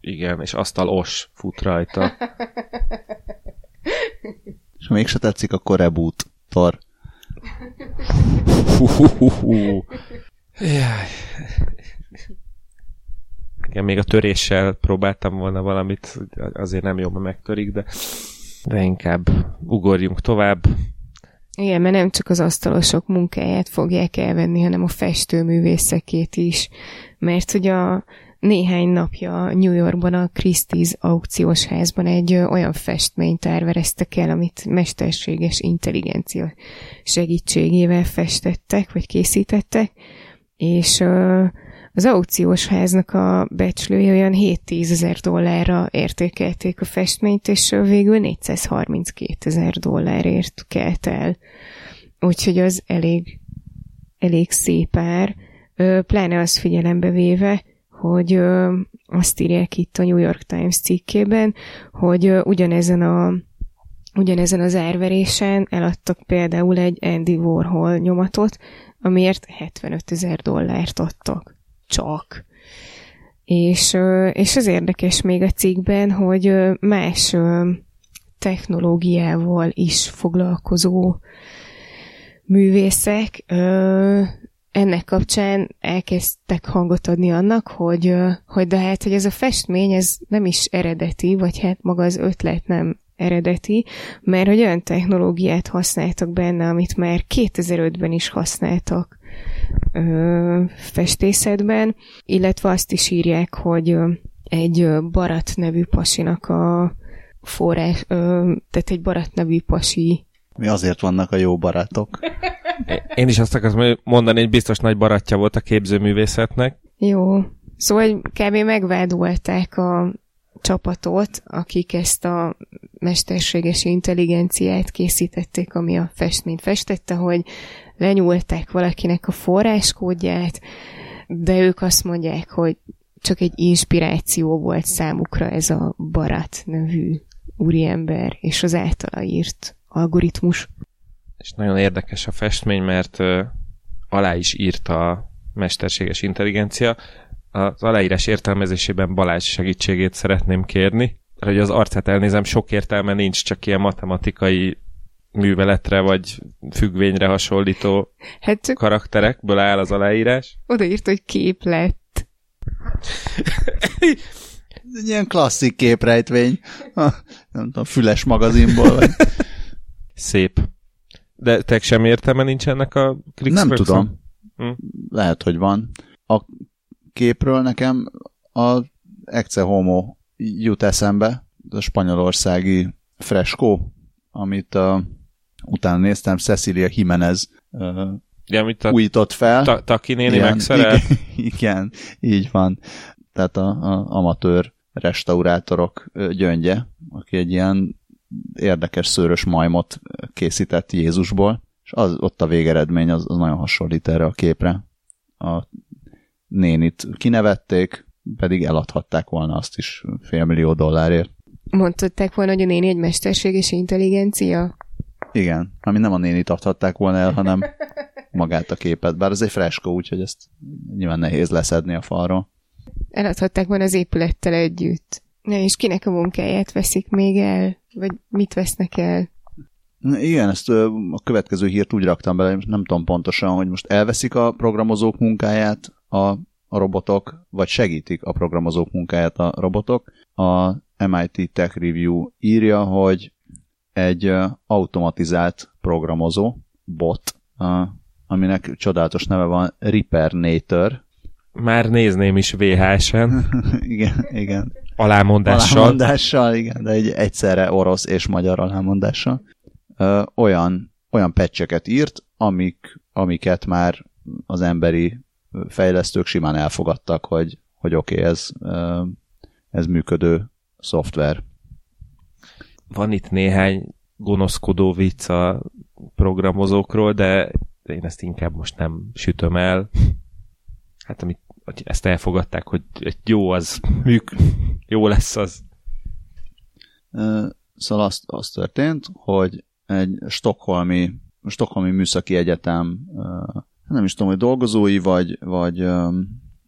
Igen, és asztal os fut rajta. És ha mégse tetszik, akkor reboot. Tor. Jaj. Igen, még a töréssel próbáltam volna valamit, azért nem jó, mert megtörik, de, de inkább ugorjunk tovább. Igen, mert nem csak az asztalosok munkáját fogják elvenni, hanem a festőművészekét is. Mert hogy a néhány napja New Yorkban a Christie's aukciós házban egy olyan festményt árvereztek el, amit mesterséges intelligencia segítségével festettek, vagy készítettek, és az aukciós háznak a becslője olyan 7-10 ezer dollárra értékelték a festményt, és végül 432 ezer dollárért kelt el. Úgyhogy az elég, elég szép ár, pláne azt figyelembe véve, hogy azt írják itt a New York Times cikkében, hogy ugyanezen a ugyanezen az árverésen eladtak például egy Andy Warhol nyomatot, amiért 75 ezer dollárt adtak. Csak. És, és az érdekes még a cikkben, hogy más technológiával is foglalkozó művészek ennek kapcsán elkezdtek hangot adni annak, hogy, hogy de hát, hogy ez a festmény, ez nem is eredeti, vagy hát maga az ötlet nem eredeti, mert hogy olyan technológiát használtak benne, amit már 2005-ben is használtak ö, festészetben, illetve azt is írják, hogy egy Barat nevű pasinak a forrás, ö, tehát egy Barat nevű pasi mi azért vannak a jó barátok. Én is azt akarom mondani, hogy biztos nagy barátja volt a képzőművészetnek. Jó. Szóval kb. megvádolták a csapatot, akik ezt a mesterséges intelligenciát készítették, ami a festményt festette, hogy lenyúlták valakinek a forráskódját, de ők azt mondják, hogy csak egy inspiráció volt számukra ez a Barat nevű úriember, és az általa írt algoritmus. És nagyon érdekes a festmény, mert alá is írta a mesterséges intelligencia. Az aláírás értelmezésében Balázs segítségét szeretném kérni. Hogy az arcát elnézem, sok értelme nincs, csak ilyen matematikai műveletre vagy függvényre hasonlító hát, karakterekből áll az aláírás. Oda írt, hogy képlet. Ilyen klasszik képrejtvény. A, nem tudom, füles magazinból. Vagy. Szép. De te semmi értelme nincs ennek a Nem tudom. Hm? Lehet, hogy van. A képről nekem a Ecce Homo jut eszembe, a spanyolországi freskó, amit uh, utána néztem, Cecilia Jimenez uh, ja, amit a újított fel. Ta- Taki néni igen, megszerel? Igen, igen, így van. Tehát a, a amatőr restaurátorok gyöngye, aki egy ilyen érdekes szőrös majmot készített Jézusból, és az, ott a végeredmény az, az nagyon hasonlít erre a képre. A nénit kinevették, pedig eladhatták volna azt is félmillió dollárért. Mondtották volna, hogy a néni egy mesterséges intelligencia? Igen, ami nem a nénit adhatták volna el, hanem magát a képet. Bár ez egy freskó, úgyhogy ezt nyilván nehéz leszedni a falról. Eladhatták volna az épülettel együtt. Na és kinek a munkáját veszik még el? Vagy mit vesznek el? Igen, ezt a következő hírt úgy raktam bele, nem tudom pontosan, hogy most elveszik a programozók munkáját a, a robotok, vagy segítik a programozók munkáját a robotok. A MIT Tech Review írja, hogy egy automatizált programozó, bot, aminek csodálatos neve van Reapernator. Már nézném is VHS-en. igen, igen alámondással. Alámondással, igen, de egy egyszerre orosz és magyar alámondással. Ö, olyan, olyan pecseket írt, amik, amiket már az emberi fejlesztők simán elfogadtak, hogy, hogy oké, okay, ez, ez működő szoftver. Van itt néhány gonoszkodó vicc a programozókról, de én ezt inkább most nem sütöm el. Hát amit hogy ezt elfogadták, hogy egy jó az, műk, jó lesz az. Szóval az, az történt, hogy egy stokholmi, stokholmi műszaki egyetem, nem is tudom, hogy dolgozói vagy, vagy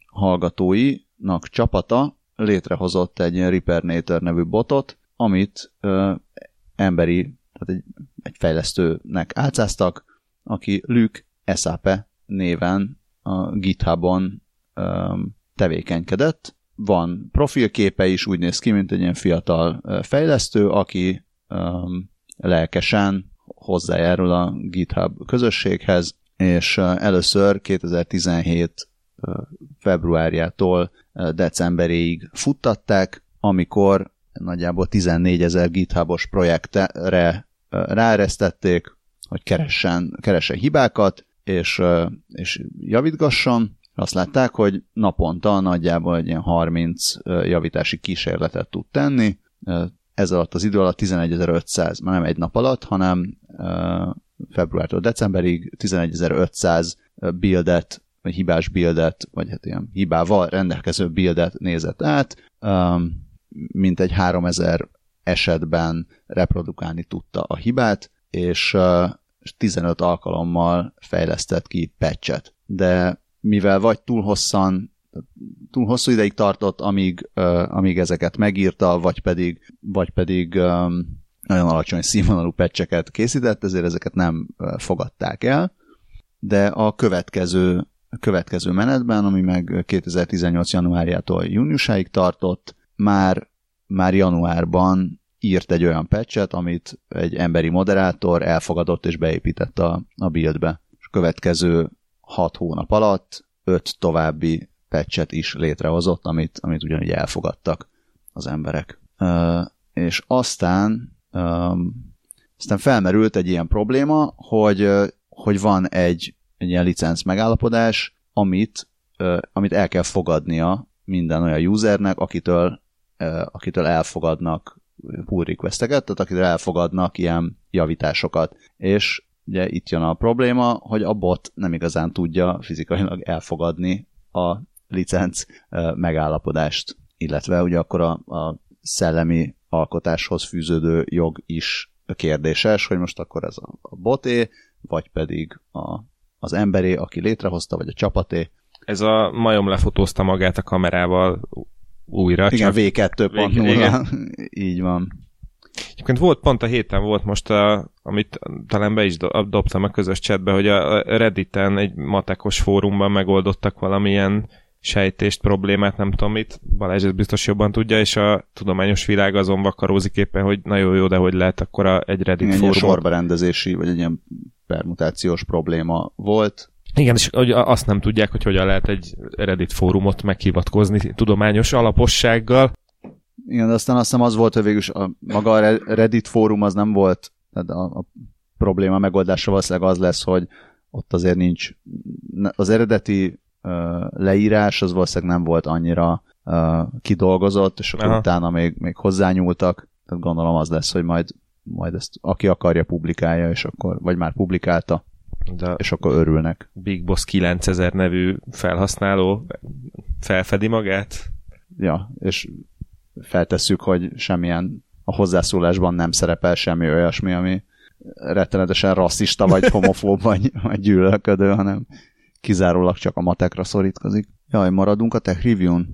hallgatóinak csapata létrehozott egy ilyen Reapernator nevű botot, amit emberi, tehát egy, egy fejlesztőnek álcáztak, aki Luke Esape néven a GitHubon tevékenykedett. Van profilképe is, úgy néz ki, mint egy ilyen fiatal fejlesztő, aki um, lelkesen hozzájárul a GitHub közösséghez, és először 2017 februárjától decemberéig futtatták, amikor nagyjából 14 ezer GitHubos projektre ráeresztették, hogy keressen, keressen hibákat, és, és javítgasson. Azt látták, hogy naponta nagyjából egy ilyen 30 javítási kísérletet tud tenni. Ez alatt az idő alatt 11.500, már nem egy nap alatt, hanem februártól decemberig 11.500 buildet, vagy hibás buildet, vagy hát ilyen hibával rendelkező buildet nézett át, egy 3000 esetben reprodukálni tudta a hibát, és 15 alkalommal fejlesztett ki patchet. De mivel vagy túl hosszan, túl hosszú ideig tartott, amíg, amíg ezeket megírta, vagy pedig, vagy pedig nagyon alacsony színvonalú pecseket készített, ezért ezeket nem fogadták el, de a következő, következő menetben, ami meg 2018. januárjától júniusáig tartott, már, már januárban írt egy olyan patchet, amit egy emberi moderátor elfogadott és beépített a, a buildbe. És következő hat hónap alatt öt további patchet is létrehozott, amit, amit ugyanígy elfogadtak az emberek. Uh, és aztán Um, aztán felmerült egy ilyen probléma, hogy, hogy van egy, egy ilyen licenc megállapodás, amit, amit el kell fogadnia minden olyan usernek, akitől, akitől elfogadnak pull requesteket, tehát akitől elfogadnak ilyen javításokat. És ugye itt jön a probléma, hogy a bot nem igazán tudja fizikailag elfogadni a licenc megállapodást, illetve ugye akkor a, a szellemi alkotáshoz fűződő jog is kérdéses, hogy most akkor ez a boté, vagy pedig a, az emberé, aki létrehozta, vagy a csapaté. Ez a majom lefotózta magát a kamerával újra. Igen, V2.0, így van. Egyébként volt, pont a héten volt most, a, amit talán be is dobtam a közös chatbe, hogy a Redditen egy matekos fórumban megoldottak valamilyen sejtést, problémát, nem tudom mit, Balázs ez biztos jobban tudja, és a tudományos világ azon vakarózik éppen, hogy nagyon jó, de hogy lehet akkor a, egy Reddit Igen, fórumot. sorba rendezési, vagy egy ilyen permutációs probléma volt. Igen, és azt nem tudják, hogy hogyan lehet egy Reddit fórumot meghivatkozni tudományos alapossággal. Igen, de aztán azt hiszem az volt, hogy végülis a, maga a Reddit fórum az nem volt, tehát a, a probléma megoldása valószínűleg az lesz, hogy ott azért nincs, az eredeti leírás az valószínűleg nem volt annyira kidolgozott, és akkor Aha. utána még, még hozzányúltak, tehát gondolom az lesz, hogy majd, majd ezt aki akarja publikálja, és akkor, vagy már publikálta, De és akkor örülnek. Big Boss 9000 nevű felhasználó felfedi magát? Ja, és feltesszük, hogy semmilyen a hozzászólásban nem szerepel semmi olyasmi, ami rettenetesen rasszista, vagy homofób, vagy, vagy gyűlölködő, hanem kizárólag csak a matekra szorítkozik. Jaj, maradunk a Tech Review-n?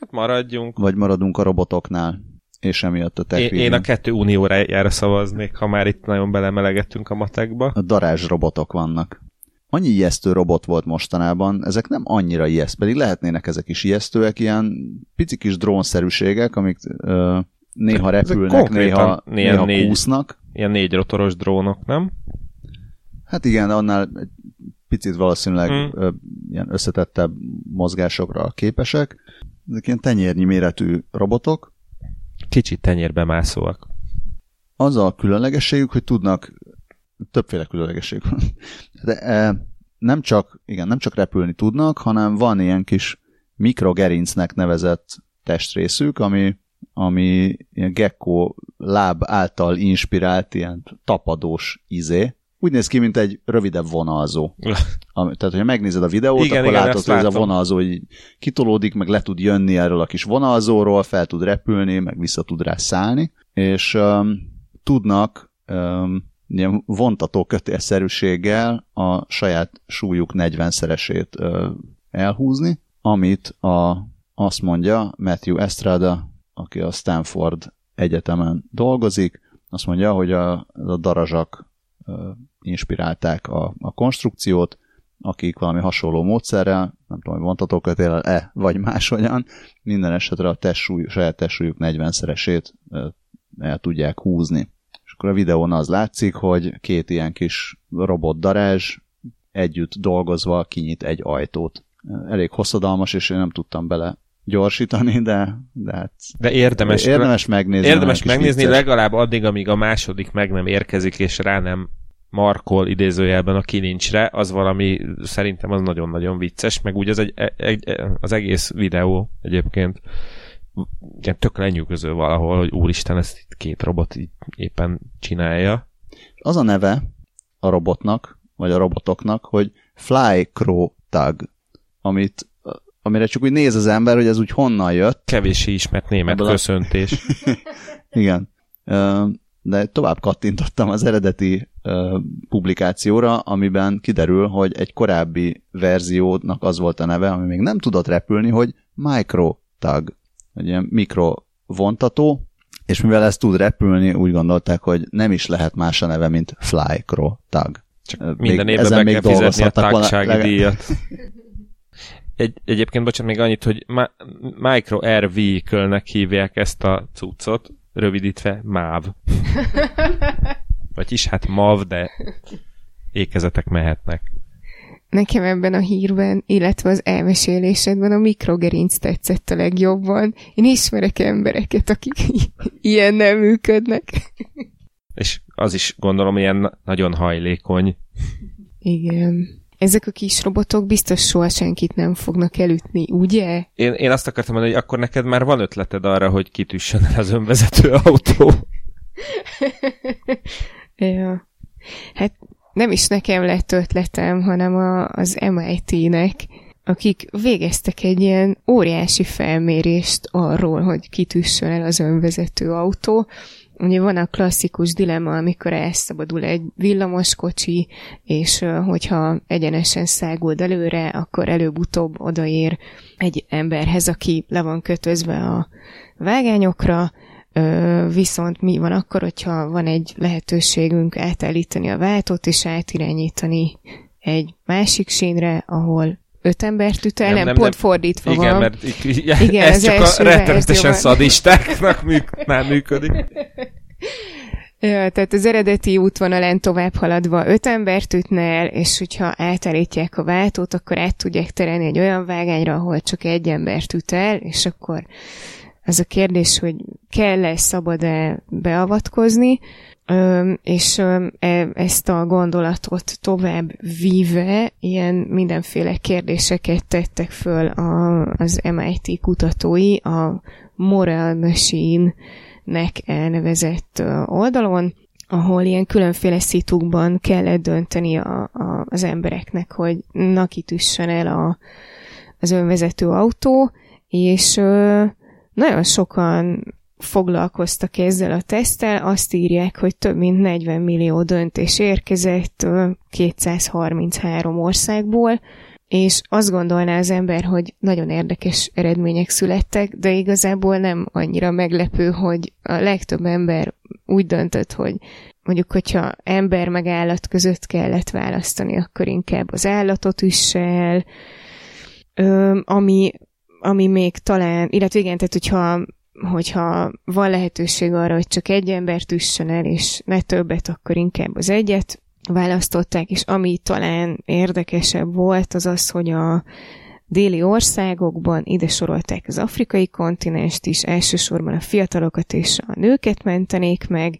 Hát maradjunk. Vagy maradunk a robotoknál, és emiatt a Tech én. Én a kettő unióra szavaznék, ha már itt nagyon belemelegettünk a matekba. A darázs robotok vannak. Annyi ijesztő robot volt mostanában, ezek nem annyira ijeszt, pedig lehetnének ezek is ijesztőek, ilyen pici kis drónszerűségek, amik ö, néha repülnek, néha, néha négy, kúsznak. Ilyen négy rotoros drónok, nem? Hát igen, annál picit valószínűleg mm. ilyen összetettebb mozgásokra képesek. Ezek ilyen tenyérnyi méretű robotok. Kicsit tenyérbe mászóak. Az a különlegességük, hogy tudnak, többféle különlegességük de e, nem csak, igen, nem csak repülni tudnak, hanem van ilyen kis mikrogerincnek nevezett testrészük, ami, ami ilyen gecko láb által inspirált ilyen tapadós izé, úgy néz ki, mint egy rövidebb vonalzó. Ami, tehát, hogyha megnézed a videót, igen, akkor igen, látod, hogy ez a vonalzó így kitolódik, meg le tud jönni erről a kis vonalzóról, fel tud repülni, meg vissza tud rá szállni, és um, tudnak um, ilyen vontató kötélszerűséggel a saját súlyuk 40-szeresét uh, elhúzni, amit a, azt mondja Matthew Estrada, aki a Stanford egyetemen dolgozik, azt mondja, hogy a, a darazsak inspirálták a, a konstrukciót, akik valami hasonló módszerrel, nem tudom, hogy vontatókötélel e, vagy máshogyan, minden esetre a testsúly, saját testsúlyuk 40-szeresét el tudják húzni. És akkor a videón az látszik, hogy két ilyen kis robotdarázs együtt dolgozva kinyit egy ajtót. Elég hosszadalmas, és én nem tudtam bele gyorsítani, de, de hát De érdemes, érdemes megnézni. érdemes megnézni vicces. legalább addig, amíg a második meg nem érkezik, és rá nem markol idézőjelben a kilincsre, az valami, szerintem az nagyon-nagyon vicces, meg úgy az, egy, egy, az egész videó egyébként ilyen tök lenyűgöző valahol, hogy úristen, ezt itt két robot így éppen csinálja. Az a neve a robotnak, vagy a robotoknak, hogy Fly Crow Tag, amit, amire csak úgy néz az ember, hogy ez úgy honnan jött. Kevéssé ismert német Ebből a- köszöntés. Igen. De tovább kattintottam az eredeti publikációra, amiben kiderül, hogy egy korábbi verziónak az volt a neve, ami még nem tudott repülni, hogy Micro Tag, egy ilyen mikrovontató, és mivel ez tud repülni, úgy gondolták, hogy nem is lehet más a neve, mint Fly Crow Tag. Csak Minden évben be kell fizetni a tagsági díjat. Egy, egyébként, bocsánat, még annyit, hogy Ma- Micro Air Vehicle-nek hívják ezt a cuccot, rövidítve MÁV. Vagyis hát MAV, de ékezetek mehetnek. Nekem ebben a hírben, illetve az elmesélésedben a mikrogerinc tetszett a legjobban. Én ismerek embereket, akik ilyen nem működnek. És az is gondolom ilyen nagyon hajlékony. Igen. Ezek a kis robotok biztos soha senkit nem fognak elütni, ugye? Én, én azt akartam mondani, hogy akkor neked már van ötleted arra, hogy kitüssön el az önvezető autó. ja. Hát nem is nekem lett ötletem, hanem a, az MIT-nek, akik végeztek egy ilyen óriási felmérést arról, hogy kitüssön el az önvezető autó. Ugye van a klasszikus dilemma, amikor elszabadul egy villamoskocsi, és hogyha egyenesen száguld előre, akkor előbb-utóbb odaér egy emberhez, aki le van kötözve a vágányokra, viszont mi van akkor, hogyha van egy lehetőségünk átállítani a váltót, és átirányítani egy másik sínre, ahol öt embert üt el, nem, nem, nem, pont fordítva Igen, van. mert így- Igen, ez csak a rettenetesen szadistáknak műk, már működik. Ja, tehát az eredeti útvonalán tovább haladva öt embert ütne el, és hogyha átállítják a váltót, akkor át tudják terelni egy olyan vágányra, ahol csak egy embert üt el, és akkor az a kérdés, hogy kell-e, szabad-e beavatkozni, és e, ezt a gondolatot tovább víve ilyen mindenféle kérdéseket tettek föl az MIT kutatói a Moral Machine-nek elnevezett oldalon, ahol ilyen különféle szitukban kellett dönteni a, a, az embereknek, hogy na kitüssen el a, az önvezető autó, és nagyon sokan foglalkoztak ezzel a teszttel, azt írják, hogy több mint 40 millió döntés érkezett ö, 233 országból, és azt gondolná az ember, hogy nagyon érdekes eredmények születtek, de igazából nem annyira meglepő, hogy a legtöbb ember úgy döntött, hogy mondjuk, hogyha ember meg állat között kellett választani, akkor inkább az állatot üsse el, ami, ami még talán, illetve igen, tehát hogyha, hogyha van lehetőség arra, hogy csak egy embert üssön el, és ne többet, akkor inkább az egyet választották, és ami talán érdekesebb volt, az az, hogy a déli országokban ide sorolták az afrikai kontinenst is, elsősorban a fiatalokat és a nőket mentenék meg,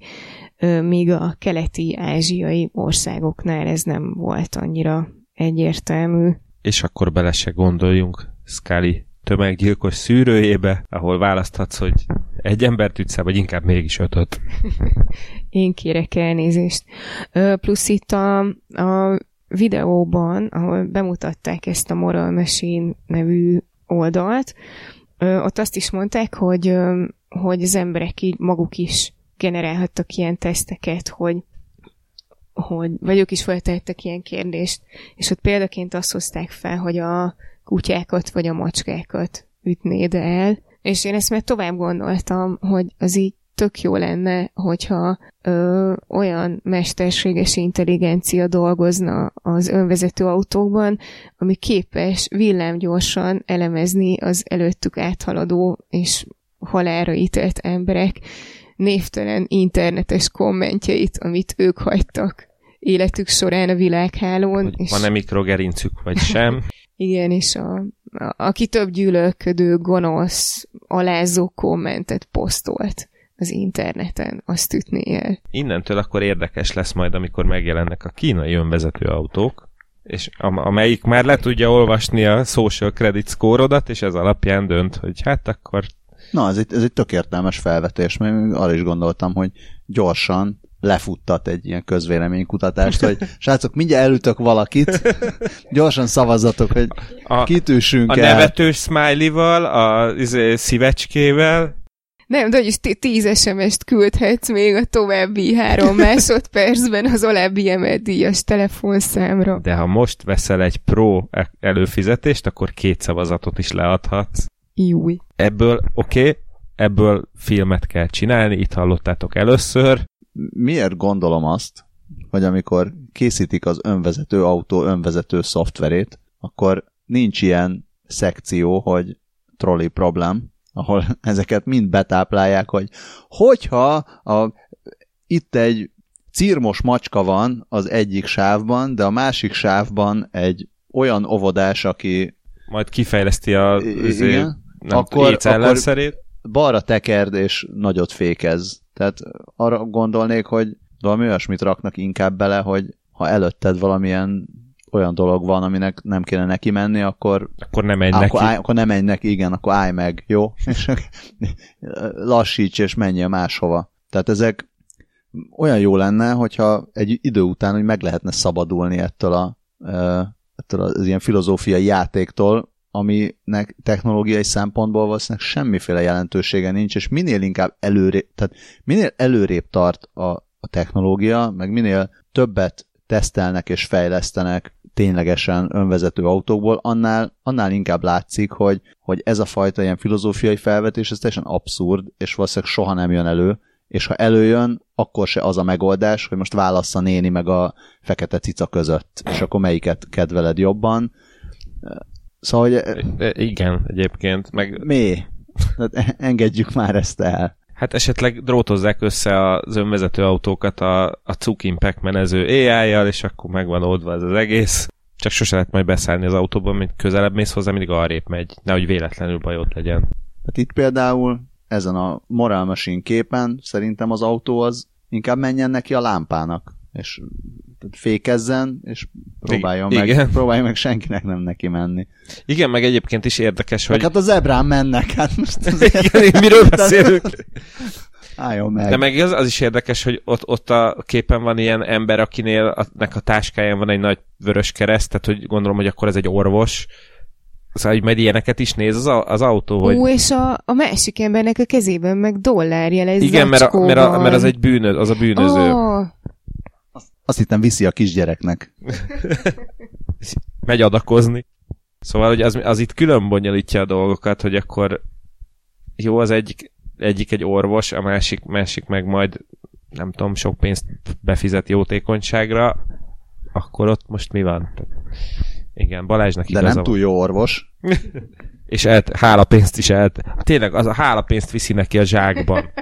míg a keleti ázsiai országoknál ez nem volt annyira egyértelmű. És akkor bele se gondoljunk Scully tömeggyilkos szűrőjébe, ahol választhatsz, hogy egy embert ütsz vagy inkább mégis ötöt. Én kérek elnézést. Plusz itt a, a videóban, ahol bemutatták ezt a Moral Machine nevű oldalt, ö, ott azt is mondták, hogy, hogy az emberek így maguk is generálhattak ilyen teszteket, hogy hogy, vagy ők is feltehettek ilyen kérdést, és ott példaként azt hozták fel, hogy a kutyákat vagy a macskákat ütnéd el, és én ezt már tovább gondoltam, hogy az így tök jó lenne, hogyha ö, olyan mesterséges intelligencia dolgozna az önvezető autókban, ami képes villámgyorsan elemezni az előttük áthaladó és halálra ítélt emberek névtelen internetes kommentjeit, amit ők hagytak életük során a világhálón. Hogy és... van-e mikrogerincük, vagy sem. Igen, és a, a, aki több gyűlölködő, gonosz, alázó kommentet posztolt az interneten, azt ütné el. Innentől akkor érdekes lesz majd, amikor megjelennek a kínai önvezető autók, és amelyik már le tudja olvasni a social credit score és ez alapján dönt, hogy hát akkor... Na, ez egy, ez egy tök értelmes felvetés, mert arra is gondoltam, hogy gyorsan lefuttat egy ilyen közvéleménykutatást, hogy srácok, mindjárt elütök valakit, gyorsan szavazatok, hogy a, kitűsünk A el. nevetős smiley-val, a izé, szívecskével, nem, de is tíz SMS-t küldhetsz még a további három másodpercben az alábbi emelt díjas telefonszámra. De ha most veszel egy pro előfizetést, akkor két szavazatot is leadhatsz. Júj. Ebből, oké, okay, ebből filmet kell csinálni, itt hallottátok először. Miért gondolom azt, hogy amikor készítik az önvezető autó önvezető szoftverét, akkor nincs ilyen szekció, hogy trolley problem, ahol ezeket mind betáplálják, hogy hogyha a, itt egy círmos macska van az egyik sávban, de a másik sávban egy olyan óvodás, aki majd kifejleszti a igen, nem, akkor, akkor balra tekerd és nagyot fékez. Tehát arra gondolnék, hogy valami olyasmit raknak inkább bele, hogy ha előtted valamilyen olyan dolog van, aminek nem kéne neki menni, akkor... Akkor nem menj akkor neki. Állj, akkor nem menj neki, igen, akkor állj meg, jó? És lassíts és menjél máshova. Tehát ezek olyan jó lenne, hogyha egy idő után hogy meg lehetne szabadulni ettől, a, ettől az ilyen filozófiai játéktól, aminek technológiai szempontból valószínűleg semmiféle jelentősége nincs, és minél inkább előrébb, tehát minél előrébb tart a, a technológia, meg minél többet tesztelnek és fejlesztenek ténylegesen önvezető autókból, annál, annál inkább látszik, hogy, hogy ez a fajta ilyen filozófiai felvetés, ez teljesen abszurd, és valószínűleg soha nem jön elő, és ha előjön, akkor se az a megoldás, hogy most válassza néni meg a fekete cica között, és akkor melyiket kedveled jobban. Szóval, hogy... Igen, egyébként. Meg... Mi? Hát engedjük már ezt el. Hát esetleg drótozzák össze az önvezető autókat a, a Cukin menező AI-jal, és akkor megvan oldva ez az egész. Csak sose lehet majd beszállni az autóban, mint közelebb mész hozzá, mindig arrébb megy. Nehogy véletlenül bajot legyen. Hát itt például ezen a Moral Machine képen szerintem az autó az inkább menjen neki a lámpának, és fékezzen, és próbáljon I- meg, igen. próbáljon meg senkinek nem neki menni. Igen, meg egyébként is érdekes, hogy... Hát az ebrán mennek, hát most azért... igen, miről beszélünk? Álljon meg. De meg az, az is érdekes, hogy ott, ott a képen van ilyen ember, akinél a, nek a táskáján van egy nagy vörös kereszt, tehát hogy gondolom, hogy akkor ez egy orvos, Szóval, hogy majd ilyeneket is néz az, az autó, hogy... Ó, és a, a másik embernek a kezében meg dollárjel egy Igen, mert, a, mert, a, mert az egy bűnöz, az a bűnöző. Oh. Azt, hittem viszi a kisgyereknek. Megy adakozni. Szóval, hogy az, az itt külön bonyolítja a dolgokat, hogy akkor jó, az egyik egyik egy orvos, a másik, másik meg majd nem tudom, sok pénzt befizet jótékonyságra, akkor ott most mi van? Igen, Balázsnak De nem túl jó orvos. és el, hálapénzt is el. Tényleg, az a hálapénzt viszi neki a zsákban.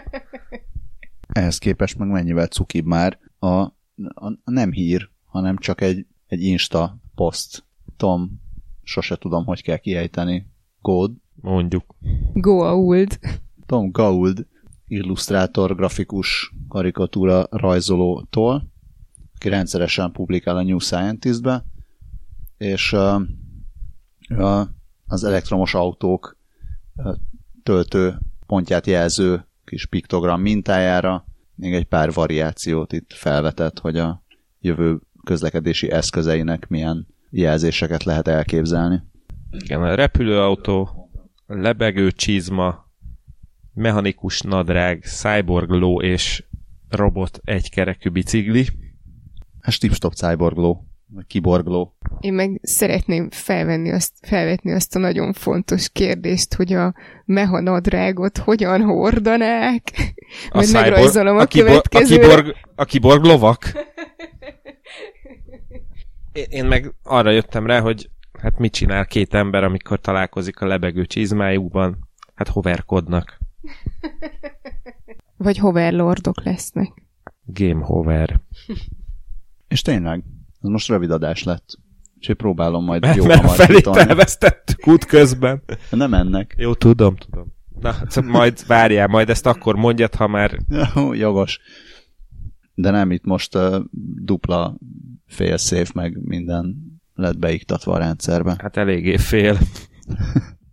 Ehhez képest meg mennyivel cukibb már a, a, nem hír, hanem csak egy, egy Insta poszt. Tom, sose tudom, hogy kell kiejteni. Kód. Mondjuk. Goa'uld. Tom Gauld, illusztrátor, grafikus karikatúra rajzolótól, aki rendszeresen publikál a New Scientist-be, és uh, az elektromos autók uh, töltő pontját jelző kis piktogram mintájára még egy pár variációt itt felvetett, hogy a jövő közlekedési eszközeinek milyen jelzéseket lehet elképzelni. Igen, a repülőautó, lebegő csizma, mechanikus nadrág, cyborg ló és robot egykerekű bicikli. Hát stop cyborg ló, vagy kiborg ló. Én meg szeretném felvenni azt, felvetni azt a nagyon fontos kérdést, hogy a mechanadrágot hogyan hordanák. A Majd cyborg, megrajzolom a, a, kibor, a, kiborg, a kiborg lovak. Én meg arra jöttem rá, hogy hát mit csinál két ember, amikor találkozik a lebegő csizmájukban? Hát hoverkodnak. Vagy hoverlordok lesznek. Game hover. És tényleg, ez most rövid adás lett. Úgyhogy próbálom majd Mert, jó mert hamar felét elvesztettük út közben. Nem ennek. Jó, tudom, tudom. Na, szóval majd várjál, majd ezt akkor mondjad, ha már Jó, Jogos. De nem, itt most uh, dupla fél szév meg minden lett beiktatva a rendszerbe. hát eléggé fél.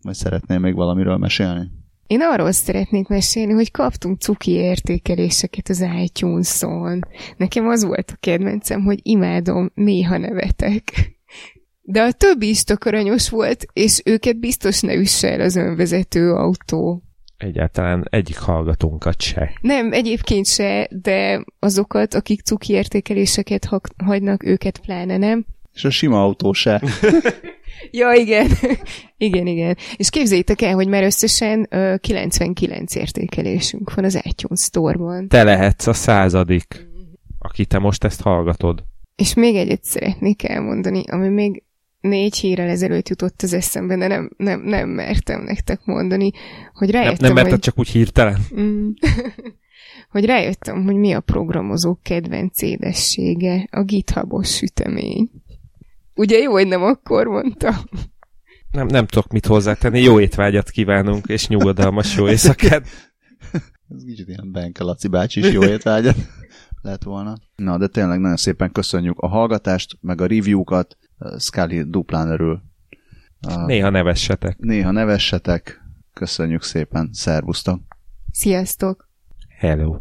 Vagy szeretnél még valamiről mesélni? Én arról szeretnék mesélni, hogy kaptunk cuki értékeléseket az iTunes-on. Nekem az volt a kedvencem, hogy imádom, néha nevetek. De a többi is tök aranyos volt, és őket biztos ne üsse el az önvezető autó. Egyáltalán egyik hallgatónkat se. Nem, egyébként se, de azokat, akik cuki értékeléseket ha- hagynak, őket pláne nem. És a sima autó se. Ja, igen. igen, igen. És képzeljétek el, hogy már összesen ö, 99 értékelésünk van az iTunes Store-ban. Te lehetsz a századik, aki te most ezt hallgatod. És még egyet szeretnék elmondani, ami még négy hírrel ezelőtt jutott az eszembe, de nem, nem, nem mertem nektek mondani, hogy Nem, rájöttem, nem merted hogy... csak úgy hirtelen. Mm. hogy rájöttem, hogy mi a programozók kedvenc édessége, a GitHubos sütemény. Ugye jó, hogy nem akkor mondtam. Nem, nem tudok mit hozzátenni. Jó étvágyat kívánunk, és nyugodalmas jó éjszakát. Ez kicsit ilyen Benke Laci bácsi is jó étvágyat lett volna. Na, de tényleg nagyon szépen köszönjük a hallgatást, meg a review-kat. Scully duplán örül. Néha nevessetek. Néha nevessetek. Köszönjük szépen. Szervusztok! Sziasztok! Hello.